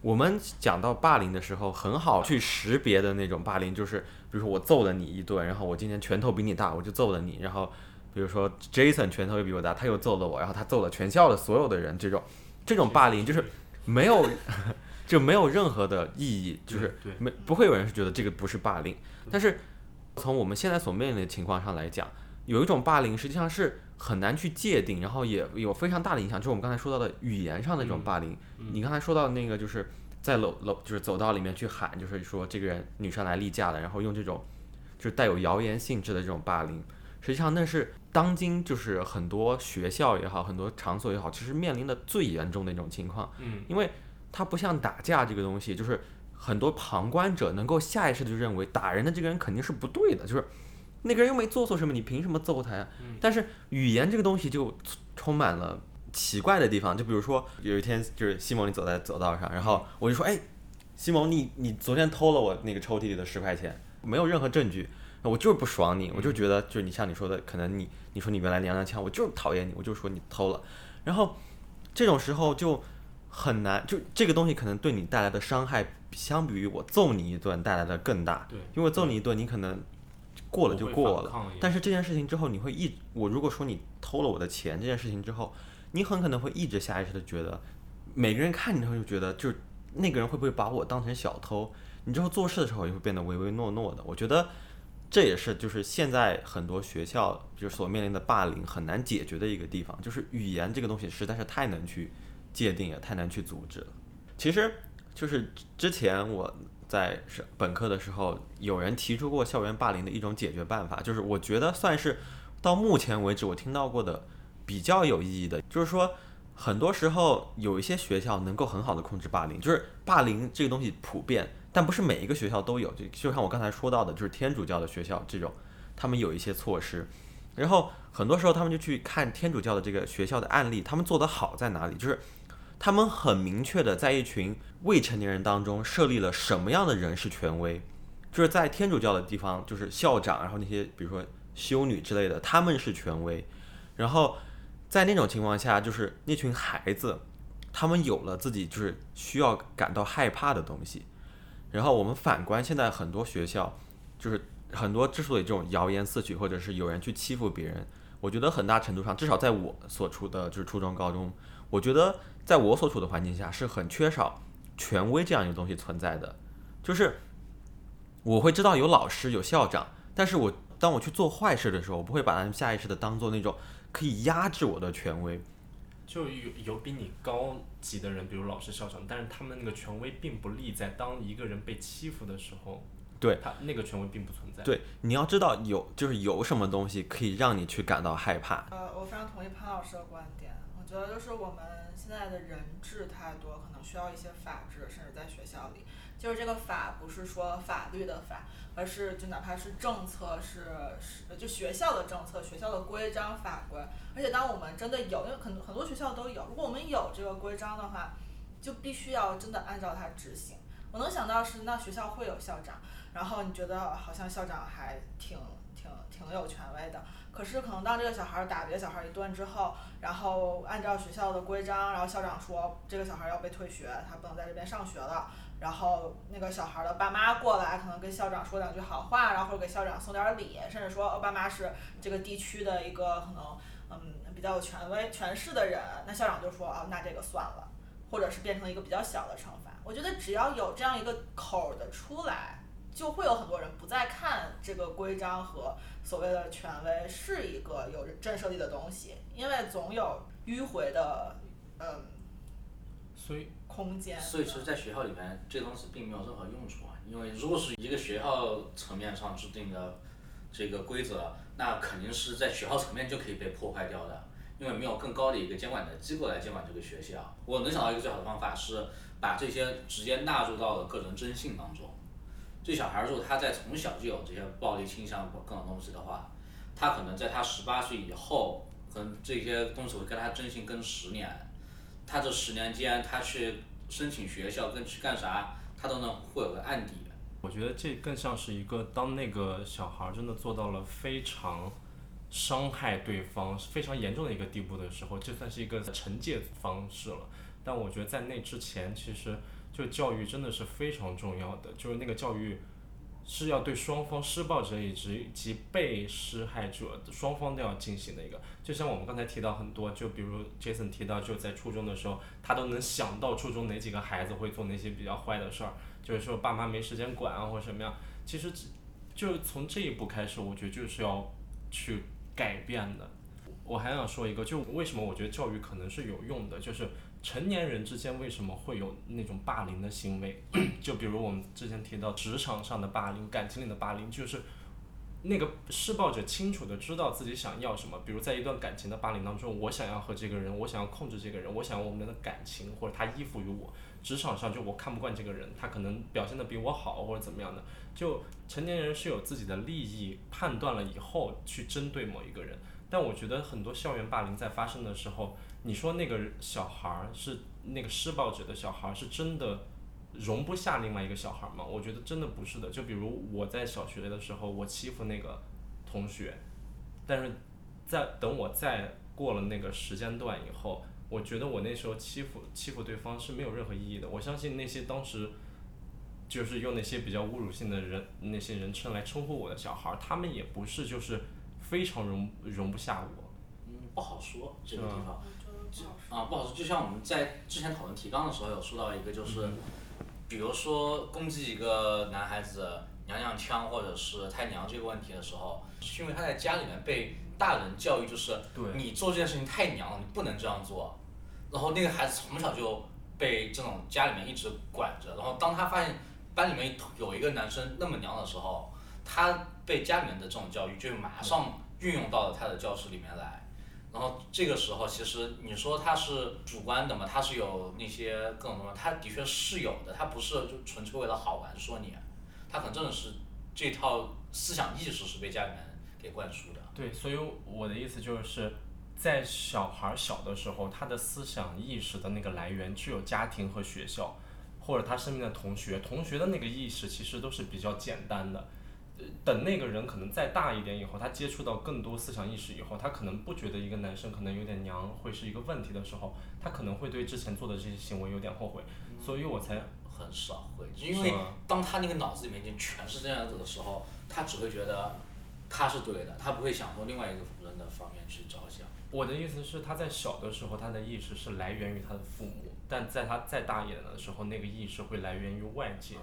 我们讲到霸凌的时候，很好去识别的那种霸凌，就是比如说我揍了你一顿，然后我今天拳头比你大，我就揍了你，然后。比如说 Jason 拳头又比我大，他又揍了我，然后他揍了全校的所有的人，这种这种霸凌就是没有 就没有任何的意义，就是没不会有人是觉得这个不是霸凌。但是从我们现在所面临的情况上来讲，有一种霸凌实际上是很难去界定，然后也有非常大的影响，就是我们刚才说到的语言上的这种霸凌。你刚才说到那个就是在楼楼就是走道里面去喊，就是说这个人女生来例假了，然后用这种就是带有谣言性质的这种霸凌。实际上那是当今就是很多学校也好，很多场所也好，其实面临的最严重的一种情况。嗯，因为它不像打架这个东西，就是很多旁观者能够下意识的就认为打人的这个人肯定是不对的，就是那个人又没做错什么，你凭什么揍他呀？嗯但是语言这个东西就充满了奇怪的地方，就比如说有一天就是西蒙你走在走道上，然后我就说，哎，西蒙你你昨天偷了我那个抽屉里的十块钱，没有任何证据。我就是不爽你，我就觉得就是你像你说的，可能你你说你原来娘娘腔，我就是讨厌你，我就说你偷了，然后这种时候就很难，就这个东西可能对你带来的伤害，相比于我揍你一顿带来的更大。对，因为揍你一顿，你可能过了就过了但是这件事情之后，你会一我如果说你偷了我的钱这件事情之后，你很可能会一直下意识的觉得，每个人看你之后就觉得，就那个人会不会把我当成小偷？你之后做事的时候也会变得唯唯诺诺的。我觉得这也是就是现在很多学校就是所面临的霸凌很难解决的一个地方，就是语言这个东西实在是太能去界定，也太难去阻止了。其实就是之前我在是本科的时候，有人提出过校园霸凌的一种解决办法，就是我觉得算是到目前为止我听到过的比较有意义的，就是说。很多时候，有一些学校能够很好的控制霸凌，就是霸凌这个东西普遍，但不是每一个学校都有。就就像我刚才说到的，就是天主教的学校这种，他们有一些措施。然后很多时候，他们就去看天主教的这个学校的案例，他们做得好在哪里？就是他们很明确的在一群未成年人当中设立了什么样的人是权威，就是在天主教的地方，就是校长，然后那些比如说修女之类的，他们是权威，然后。在那种情况下，就是那群孩子，他们有了自己就是需要感到害怕的东西。然后我们反观现在很多学校，就是很多之所以这种谣言四起，或者是有人去欺负别人，我觉得很大程度上，至少在我所处的就是初中、高中，我觉得在我所处的环境下是很缺少权威这样一个东西存在的。就是我会知道有老师、有校长，但是我当我去做坏事的时候，我不会把他们下意识的当做那种。可以压制我的权威，就有有比你高级的人，比如老师、校长，但是他们那个权威并不立在当一个人被欺负的时候，对他那个权威并不存在。对，你要知道有就是有什么东西可以让你去感到害怕。呃，我非常同意潘老师的观点，我觉得就是我们现在的人质太多，可能需要一些法治，甚至在学校里，就是这个法不是说法律的法。而是就哪怕是政策是是就学校的政策学校的规章法规，而且当我们真的有，因为很很多学校都有，如果我们有这个规章的话，就必须要真的按照它执行。我能想到是那学校会有校长，然后你觉得好像校长还挺挺挺有权威的，可是可能当这个小孩打别的小孩一顿之后，然后按照学校的规章，然后校长说这个小孩要被退学，他不能在这边上学了。然后那个小孩的爸妈过来，可能跟校长说两句好话，然后或者给校长送点礼，甚至说爸妈是这个地区的一个可能嗯比较有权威权势的人，那校长就说啊那这个算了，或者是变成一个比较小的惩罚。我觉得只要有这样一个口的出来，就会有很多人不再看这个规章和所谓的权威是一个有震慑力的东西，因为总有迂回的嗯。所以。空间。所以其实，在学校里面，这东西并没有任何用处啊。因为如果是一个学校层面上制定的这个规则，那肯定是在学校层面就可以被破坏掉的。因为没有更高的一个监管的机构来监管这个学校。我能想到一个最好的方法是把这些直接纳入到了个人征信当中。这小孩如果他在从小就有这些暴力倾向各种东西的话，他可能在他十八岁以后，可能这些东西会跟他征信跟十年。他这十年间，他去申请学校跟去干啥，他都能会有个案底。我觉得这更像是一个，当那个小孩真的做到了非常伤害对方、非常严重的一个地步的时候，这算是一个惩戒方式了。但我觉得在那之前，其实就教育真的是非常重要的，就是那个教育。是要对双方施暴者以及及被施害者双方都要进行的一个，就像我们刚才提到很多，就比如 Jason 提到就在初中的时候，他都能想到初中哪几个孩子会做那些比较坏的事儿，就是说爸妈没时间管啊或者什么样。其实，就从这一步开始，我觉得就是要去改变的。我还想说一个，就为什么我觉得教育可能是有用的，就是。成年人之间为什么会有那种霸凌的行为？就比如我们之前提到职场上的霸凌、感情里的霸凌，就是那个施暴者清楚的知道自己想要什么。比如在一段感情的霸凌当中，我想要和这个人，我想要控制这个人，我想要我们的感情，或者他依附于我。职场上就我看不惯这个人，他可能表现的比我好，或者怎么样的。就成年人是有自己的利益判断了以后去针对某一个人。但我觉得很多校园霸凌在发生的时候。你说那个小孩儿是那个施暴者的小孩儿，是真的容不下另外一个小孩儿吗？我觉得真的不是的。就比如我在小学的时候，我欺负那个同学，但是在等我再过了那个时间段以后，我觉得我那时候欺负欺负对方是没有任何意义的。我相信那些当时就是用那些比较侮辱性的人那些人称来称呼我的小孩儿，他们也不是就是非常容容不下我。嗯，不好说这个地方。啊，不好说。就像我们在之前讨论提纲的时候有说到一个，就是，比如说攻击一个男孩子娘娘腔或者是太娘这个问题的时候，是因为他在家里面被大人教育，就是你做这件事情太娘了，你不能这样做。然后那个孩子从小就被这种家里面一直管着，然后当他发现班里面有一个男生那么娘的时候，他被家里面的这种教育就马上运用到了他的教室里面来。然后这个时候，其实你说他是主观的嘛，他是有那些各种东西，他的确是有的，他不是就纯粹为了好玩说你，他可能真的是这套思想意识是被家里面给灌输的。对，所以我的意思就是，在小孩小的时候，他的思想意识的那个来源只有家庭和学校，或者他身边的同学，同学的那个意识其实都是比较简单的。呃等那个人可能再大一点以后，他接触到更多思想意识以后，他可能不觉得一个男生可能有点娘会是一个问题的时候，他可能会对之前做的这些行为有点后悔，所以我才很少会，因为当他那个脑子里面已经全是这样子的时候，他只会觉得他是对的，他不会想从另外一个人的方面去着想。我的意思是，他在小的时候，他的意识是来源于他的父母，但在他再大一点的时候，那个意识会来源于外界，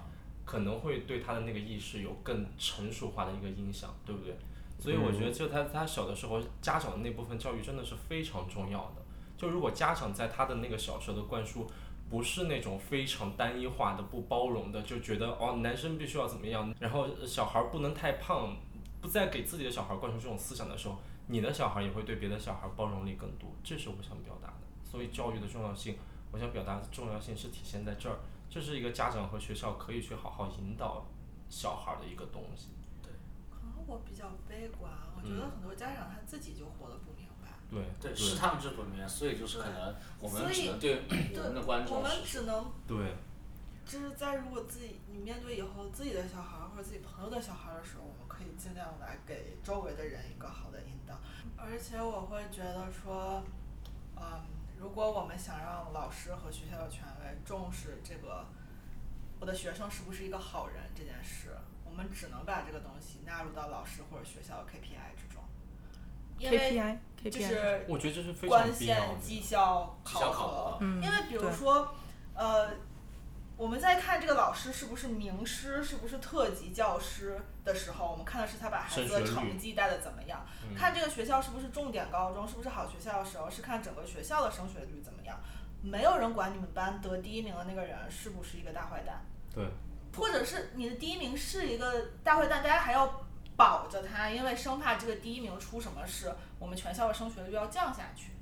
可能会对他的那个意识有更成熟化的一个影响，对不对？所以我觉得，就他他小的时候，家长的那部分教育真的是非常重要的。就如果家长在他的那个小时候的灌输，不是那种非常单一化的、不包容的，就觉得哦，男生必须要怎么样，然后小孩儿不能太胖，不再给自己的小孩儿灌输这种思想的时候，你的小孩也会对别的小孩包容力更多，这是我想表达的。所以教育的重要性，我想表达的重要性是体现在这儿，这是一个家长和学校可以去好好引导小孩儿的一个东西。对可能我比较悲观，我觉得很多家长他自己就活得不明白。对对，是他们这种面，所以就是可能我们只能对我们的观我们众是只能对，就是在如果自己你面对以后自己的小孩儿或者自己朋友的小孩儿的时候，我们可以尽量来给周围的人一个好的引导。而且我会觉得说，嗯，如果我们想让老师和学校的权威重视这个我的学生是不是一个好人这件事，我们只能把这个东西纳入到老师或者学校的 KPI 之中，因为 KPI 就是我觉得这是非常关。键绩效考核核。嗯因为比如说，呃，我们在看这个老师是不是名师，是不是特级教师的时候，我们看的是他把孩子的成绩带的怎么样。嗯看这个学校是不是重点高中，是不是好学校的时候，是看整个学校的升学率怎么样。没有人管你们班得第一名的那个人是不是一个大坏蛋。对，或者是你的第一名是一个大坏蛋，大家还要保着他，因为生怕这个第一名出什么事，我们全校的升学率要降下去。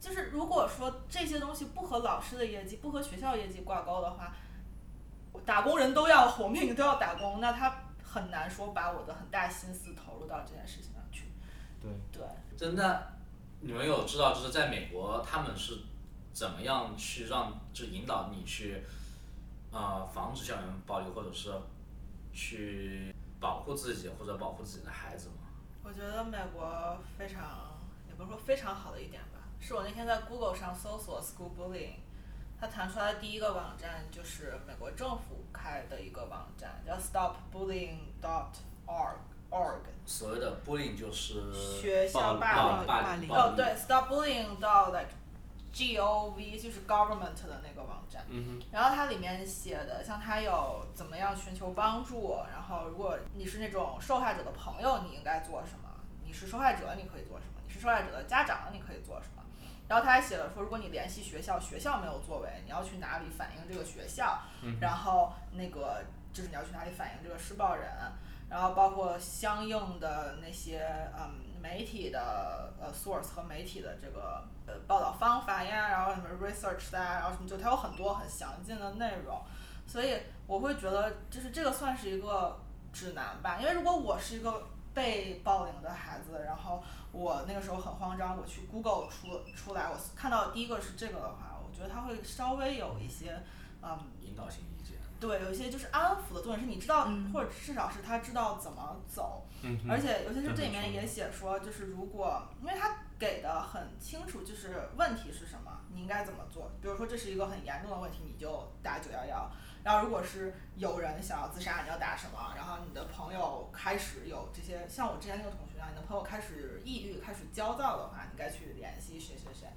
就是如果说这些东西不和老师的业绩、不和学校业绩挂钩的话，打工人都要活命，都要打工，那他很难说把我的很大心思投入到这件事情上去。对，对，真的，你们有知道就是在美国他们是怎么样去让就引导你去，呃，防止校园暴力，或者是去保护自己或者保护自己的孩子吗？我觉得美国非常，也不是说非常好的一点吧，是我那天在 Google 上搜索 school bullying，它弹出来的第一个网站就是美国政府开的一个网站，叫 stopbullying.org org。所谓的 bullying 就是学校霸凌霸凌哦，对，stop bullying 到 like G O V 就是 government 的那个网站。然后它里面写的，像它有怎么样寻求帮助，然后如果你是那种受害者的朋友，你应该做什么？你是受害者，你可以做什么？你是受害者的家长，你可以做什么？然后他还写了说，如果你联系学校，学校没有作为，你要去哪里反映这个学校？然后那个就是你要去哪里反映这个施暴人？然后包括相应的那些嗯媒体的呃 source 和媒体的这个呃报道方法呀，然后什么 research 啊，然后什么就它有很多很详尽的内容，所以我会觉得就是这个算是一个指南吧，因为如果我是一个被暴凌的孩子，然后我那个时候很慌张，我去 Google 出出来，我看到第一个是这个的话，我觉得它会稍微有一些嗯引导性意见。对，有一些就是安抚的作用，是你知道，嗯或者至少是他知道怎么走，而且尤其是这这里面也写说，就是如果因为他给的很清楚，就是问题是什么，你应该怎么做。比如说这是一个很严重的问题，你就打九幺幺。然后如果是有人想要自杀，你要打什么？然后你的朋友开始有这些，像我之前那个同学啊，你的朋友开始抑郁、开始焦躁的话，你该去联系谁谁谁。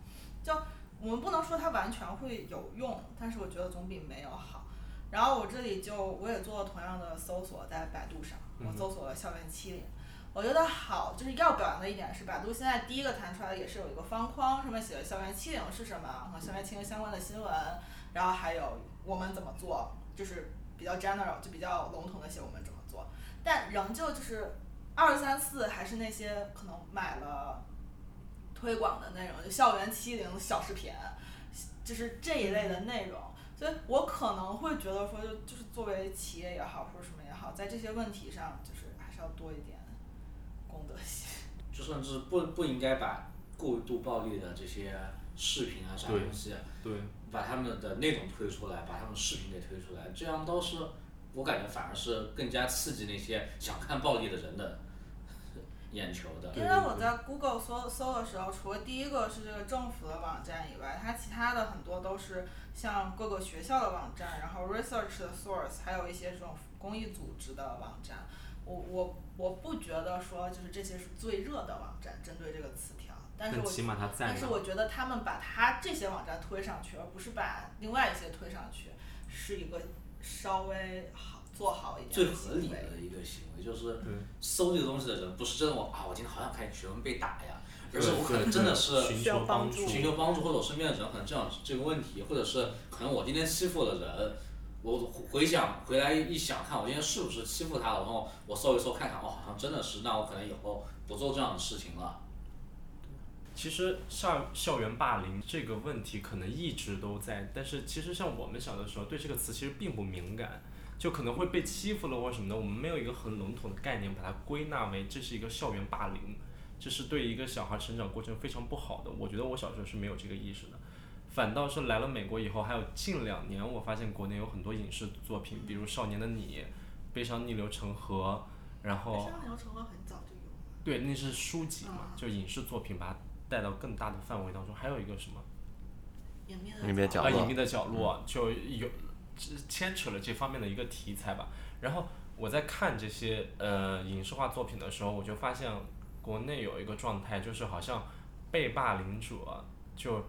就我们不能说它完全会有用，但是我觉得总比没有好。然后我这里就我也做了同样的搜索，在百度上，我搜索了校园欺凌。我觉得好就是要表扬的一点是，百度现在第一个弹出来的也是有一个方框，上面写的校园欺凌是什么和校园欺凌相关的新闻，然后还有我们怎么做，就是比较 general 就比较笼统的写我们怎么做，但仍旧就是二三四还是那些可能买了推广的内容，就校园欺凌小视频，就是这一类的内容。所以我可能会觉得说，就就是作为企业也好，或者什么也好，在这些问题上，就是还是要多一点公德心。就甚至不不应该把过度暴力的这些视频啊啥东西，对，把他们的内容推出来，把他们视频给推出来，这样倒是我感觉反而是更加刺激那些想看暴力的人的眼球的。因为我在 Google 搜搜的时候，除了第一个是这个政府的网站以外，它其他的很多都是像各个学校的网站，然后 research 的 source，还有一些这种公益组织的网站。我我我不觉得说就是这些是最热的网站，针对这个词条，但是我但是我觉得他们把它这些网站推上去，而不是把另外一些推上去，是一个稍微好做好一点最合理的。一个行为就是搜这个东西的人，不是真的我啊，我今天好想看学生被打呀，而是我可能真的是寻求帮帮助寻求帮助，或者我身边的人可能这样这个问题，或者是可能我今天欺负了人，我回想回来一想，看我今天是不是欺负他了，然后我搜一搜看看，哦，好像真的是，那我可能以后不做这样的事情了。其实校校园霸凌这个问题可能一直都在，但是其实像我们小的时候对这个词其实并不敏感，就可能会被欺负了或什么的，我们没有一个很笼统的概念把它归纳为这是一个校园霸凌，这是对一个小孩成长过程非常不好的。我觉得我小时候是没有这个意识的，反倒是来了美国以后，还有近两年我发现国内有很多影视作品，比如《少年的你》《悲伤逆流成河》，然后悲伤逆流成河很早就有了。对，那是书籍嘛，嗯就影视作品把它带到更大的范围当中。还有一个什么隐秘的角隐秘的角落就有牵扯了这方面的一个题材吧。然后我在看这些呃影视化作品的时候，我就发现国内有一个状态，就是好像被霸凌者就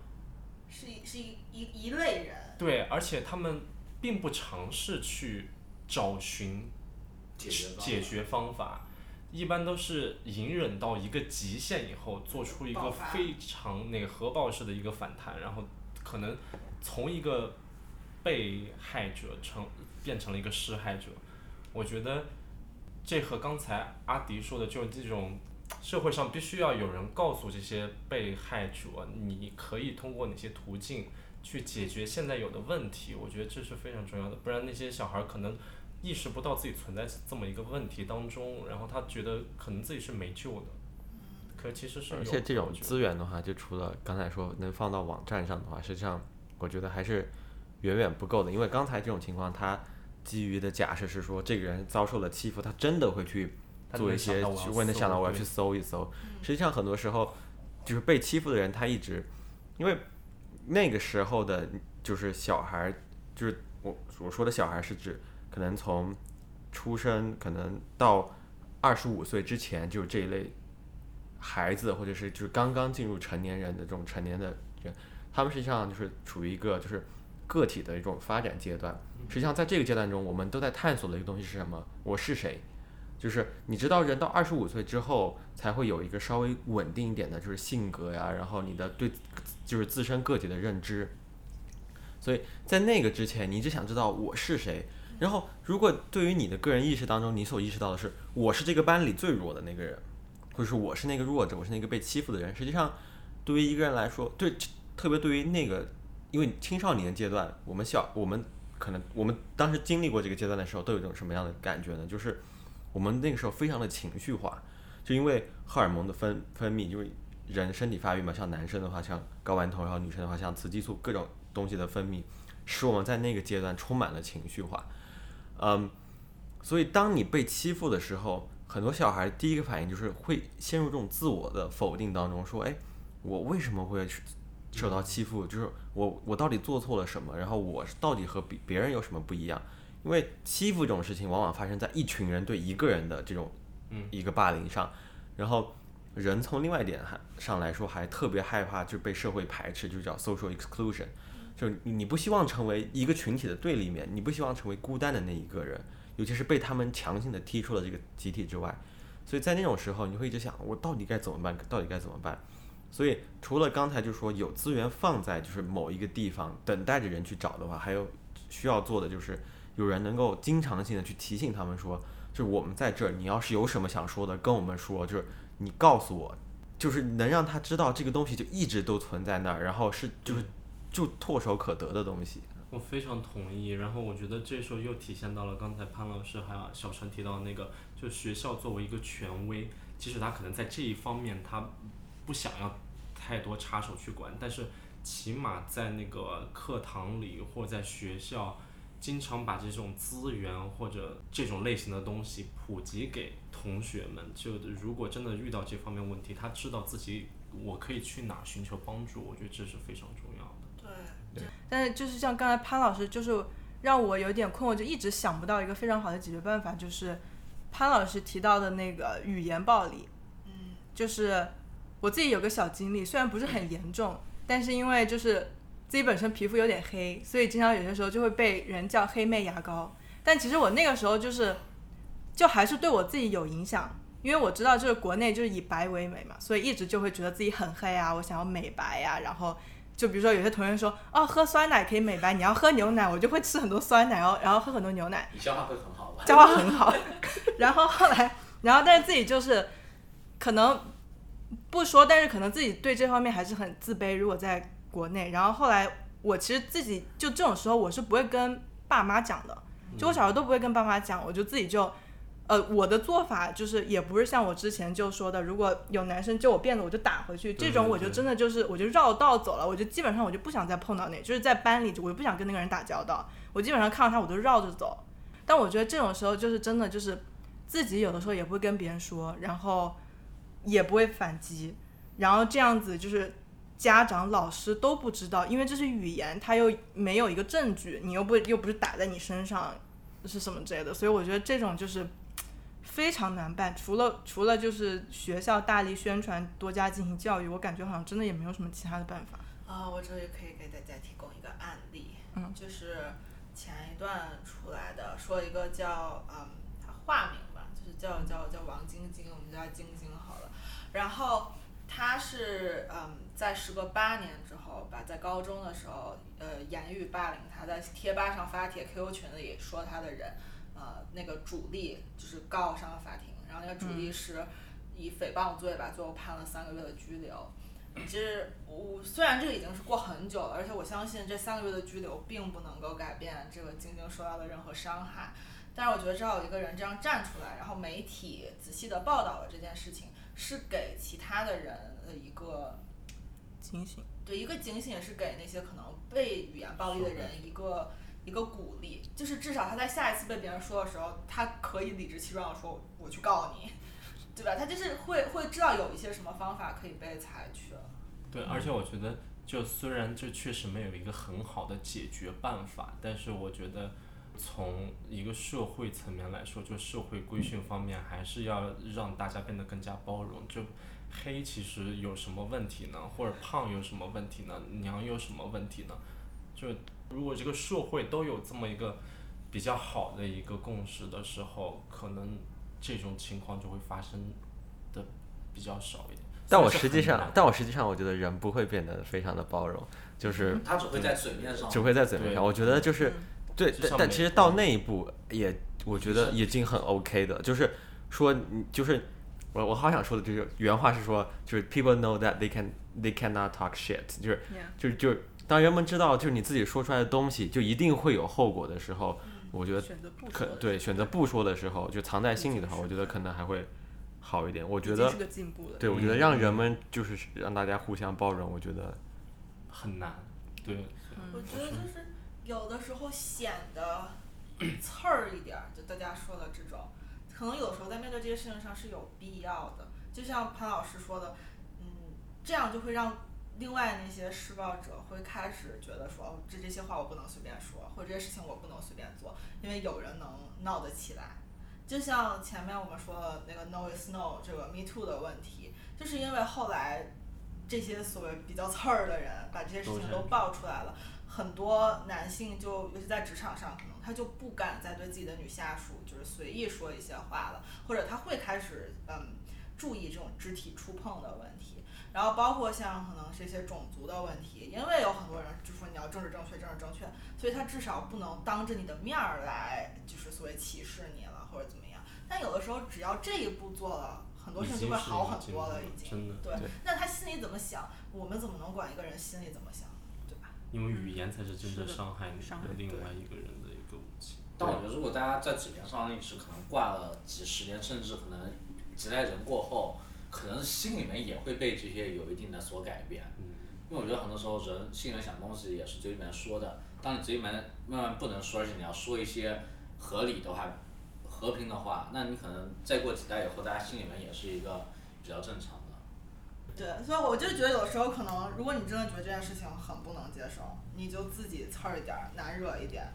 是一是一一一类人，对，而且他们并不尝试去找寻解决方法解决方法，一般都是隐忍到一个极限以后，做出一个非常那个核爆式的一个反弹，然后可能从一个被害者成变成了一个施害者。我觉得这和刚才阿迪说的，就是这种社会上必须要有人告诉这些被害者，你可以通过哪些途径去解决现在有的问题。我觉得这是非常重要的，不然那些小孩儿可能意识不到自己存在这么一个问题当中，然后他觉得可能自己是没救的，可其实是而且这种资源的话，就除了刚才说能放到网站上的话，实际上我觉得还是远远不够的。因为刚才这种情况，他基于的假设是说这个人遭受了欺负，他真的会去做一些，去会能想到我要去搜一搜。实际上很多时候，就是被欺负的人，他一直因为那个时候的，就是小孩儿，就是我我说的小孩是指可能从出生可能到二十五岁之前，就是这一类孩子，或者是就是刚刚进入成年人的这种成年的人，他们实际上就是处于一个就是个体的一种发展阶段。实际上，在这个阶段中，我们都在探索的一个东西是什么？我是谁？就是你知道，人到二十五岁之后，才会有一个稍微稳定一点的，就是性格呀，然后你的对就是自身个体的认知。所以在那个之前，你只想知道我是谁。然后，如果对于你的个人意识当中，你所意识到的是我是这个班里最弱的那个人，或者是我是那个弱者，我是那个被欺负的人。实际上，对于一个人来说，对，特别对于那个，因为青少年阶段，我们小我们可能我们当时经历过这个阶段的时候，都有一种什么样的感觉呢？就是我们那个时候非常的情绪化，就因为荷尔蒙的分分泌，就是人身体发育嘛，像男生的话像睾丸酮，然后女生的话像雌激素，各种东西的分泌，使我们在那个阶段充满了情绪化。嗯，所以当你被欺负的时候，很多小孩第一个反应就是会陷入这种自我的否定当中，说：“哎，我为什么会去受到欺负？就是我我到底做错了什么？然后我到底和别别人有什么不一样？因为欺负这种事情往往发生在一群人对一个人的这种嗯一个霸凌上，然后人从另外一点还上来说还特别害怕就被社会排斥，就叫 social exclusion，就是你不希望成为一个群体的对立面，你不希望成为孤单的那一个人，尤其是被他们强行的踢出了这个集体之外，所以在那种时候，你会一直想，我到底该怎么办？到底该怎么办？所以除了刚才就说有资源放在就是某一个地方等待着人去找的话，还有需要做的就是有人能够经常性的去提醒他们说，就是我们在这儿，你要是有什么想说的，跟我们说，就是你告诉我，就是能让他知道这个东西就一直都存在那儿，然后是就是就唾手可得的东西。我非常同意，然后我觉得这时候又体现到了刚才潘老师还有小陈提到那个，就学校作为一个权威，即使他可能在这一方面他不想要太多插手去管，但是起码在那个课堂里或者在学校，经常把这种资源或者这种类型的东西普及给同学们。就如果真的遇到这方面问题，他知道自己我可以去哪寻求帮助，我觉得这是非常重要的。对，但是就是像刚才潘老师，就是让我有点困惑，就一直想不到一个非常好的解决办法，就是潘老师提到的那个语言暴力。嗯，就是我自己有个小经历，虽然不是很严重，但是因为就是自己本身皮肤有点黑，所以经常有些时候就会被人叫黑妹牙膏。但其实我那个时候就是，就还是对我自己有影响，因为我知道就是国内就是以白为美嘛，所以一直就会觉得自己很黑啊，我想要美白呀、然后就比如说有些同学说，哦，喝酸奶可以美白，你要喝牛奶，我就会吃很多酸奶，然后然后喝很多牛奶，你消化会很好吧？消化很好。然后后来，然后但是自己就是可能不说，但是可能自己对这方面还是很自卑。如果在国内，然后后来我其实自己就这种时候，我是不会跟爸妈讲的，就我小时候都不会跟爸妈讲，我就自己就。呃，我的做法就是也不是像我之前就说的，如果有男生揪我辫子，我就打回去。这种我就真的就是，我就绕道走了，我就基本上我就不想再碰到那，就是在班里，我就不想跟那个人打交道。我基本上看到他，我都绕着走。但我觉得这种时候就是真的就是自己有的时候也不会跟别人说，然后也不会反击，然后这样子就是家长、老师都不知道，因为这是语言，他又没有一个证据，你又不又不是打在你身上，是什么之类的，所以我觉得这种就是非常难办。除了除了就是学校大力宣传、多加进行教育，我感觉好像真的也没有什么其他的办法。啊、我这里可以给大家提供一个案例，嗯就是前一段出来的，说一个叫嗯，他化名吧，就是叫叫叫王晶晶，我们叫晶晶。然后他是嗯，在时隔八年之后吧，在高中的时候，呃，言语霸凌他，在贴吧上发帖，QQ 群里说他的人，呃，那个主力就是告上了法庭，然后那个主力是以诽谤罪吧，最后判了三个月的拘留。其实我虽然这个已经是过很久了，而且我相信这三个月的拘留并不能够改变这个晶晶受到的任何伤害，但是我觉得至少有一个人这样站出来，然后媒体仔细的报道了这件事情，是给其他的人的一个警醒。对一个警醒，也是给那些可能被语言暴力的人一个一个鼓励，就是至少他在下一次被别人说的时候，他可以理直气壮的说我去告你，对吧？他就是会会知道有一些什么方法可以被采取。对，而且我觉得，就虽然这确实没有一个很好的解决办法，但是我觉得从一个社会层面来说，就社会规训方面，还是要让大家变得更加包容。就黑其实有什么问题呢？或者胖有什么问题呢？娘有什么问题呢？就如果这个社会都有这么一个比较好的一个共识的时候，可能这种情况就会发生的比较少一点。但我实际上，但我实际上我觉得人不会变得非常的包容，就是他只会在嘴面上，只会在嘴面上。我觉得就是对，但但其实到那一步也，我觉得已经很 OK 的，就是说你就是我我好想说的就是原话是说，就是 people know that they can they cannot talk shit，就是就是就是当人们知道就是你自己说出来的东西就一定会有后果的时候，我觉得选择不可对选择不说的时候，就藏在心里的话，我觉得可能还会好一点。我觉得是个进步了。对，我觉得嗯。让人们就是让大家互相包容，我觉得很难，对，我觉得就是有的时候显得刺儿一点儿，就大家说的这种，可能有时候在面对这些事情上是有必要的。就像潘老师说的，嗯，这样就会让另外那些施暴者会开始觉得说，哦这这些话我不能随便说，或者这些事情我不能随便做，因为有人能闹得起来。就像前面我们说的那个 “no is no” 这个 “me too” 的问题，就是因为后来这些所谓比较刺儿的人把这些事情都爆出来了，很多男性就尤其在职场上，可能他就不敢再对自己的女下属就是随意说一些话了，或者他会开始嗯注意这种肢体触碰的问题。然后包括像可能是一些种族的问题，因为有很多人就说你要政治正确，政治正确，所以他至少不能当着你的面儿来就是所谓歧视你了或者怎么样。但有的时候只要这一步做了，很多事情就会好很多了，已经。真的。对对。那他心里怎么想，我们怎么能管一个人心里怎么想？因为语言才是真正伤害你伤害的另外一个人的一个武器。但我觉得，如果大家在纸面上一直可能挂了几十年，甚至可能几代人过后，可能心里面也会被这些有一定的所改变。因为我觉得很多时候人心里面想东西也是嘴里面说的，当你嘴里面慢慢不能说，而且你要说一些合理的话、和平的话，那你可能再过几代以后，大家心里面也是一个比较正常的。对，所以我就觉得有时候可能，如果你真的觉得这件事情很不能接受，你就自己刺儿一点儿，难惹一点，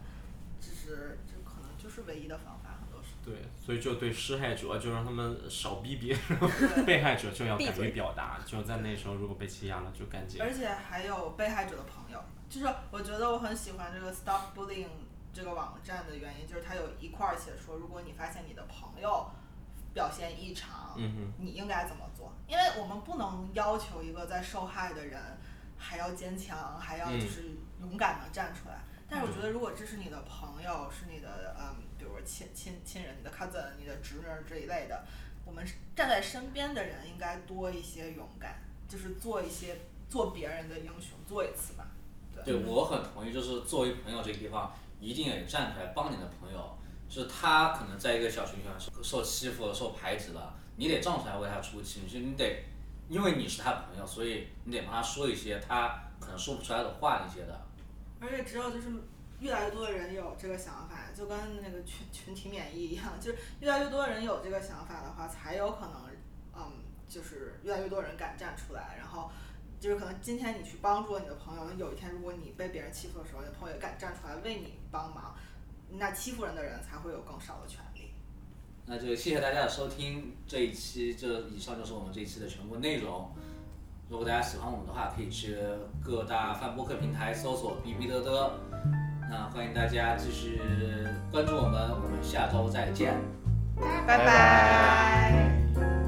只是这可能就是唯一的方法，很多时候。对，所以就对施害者就让他们少逼别人，对 被害者就要敢于表达，就在那时候如果被欺压了就赶紧。而且还有被害者的朋友，就是我觉得我很喜欢这个 Stop Bullying 这个网站的原因，就是它有一块儿写说，如果你发现你的朋友表现异常，嗯，你应该怎么做？因为我们不能要求一个在受害的人还要坚强，还要嗯就是勇敢的站出来。但是我觉得，如果这是你的朋友，是你的嗯，比如说亲亲亲人、你的 cousin、你的侄女儿这一类的，我们站在身边的人应该多一些勇敢，就是做一些做别人的英雄，做一次吧。对，我很同意，就是作为朋友这个地方，一定得站出来帮你的朋友。就是他可能在一个小群体上受受欺负了、受排挤了，你得站出来为他出气，就你得，因为你是他朋友，所以你得帮他说一些他可能说不出来的话那些的。而且只有就是越来越多的人有这个想法，就跟那个群群体免疫一样，就是越来越多的人有这个想法的话，才有可能，嗯，就是越来越多人敢站出来，然后就是可能今天你去帮助了你的朋友，有一天如果你被别人欺负的时候，你的朋友也敢站出来为你帮忙，那欺负人的人才会有更少的权利。那就谢谢大家的收听，这一期这以上就是我们这一期的全部内容。如果大家喜欢我们的话，可以去各大泛播客平台搜索“逼逼嘚嘚”。那欢迎大家继续关注我们，我们下周再见。拜拜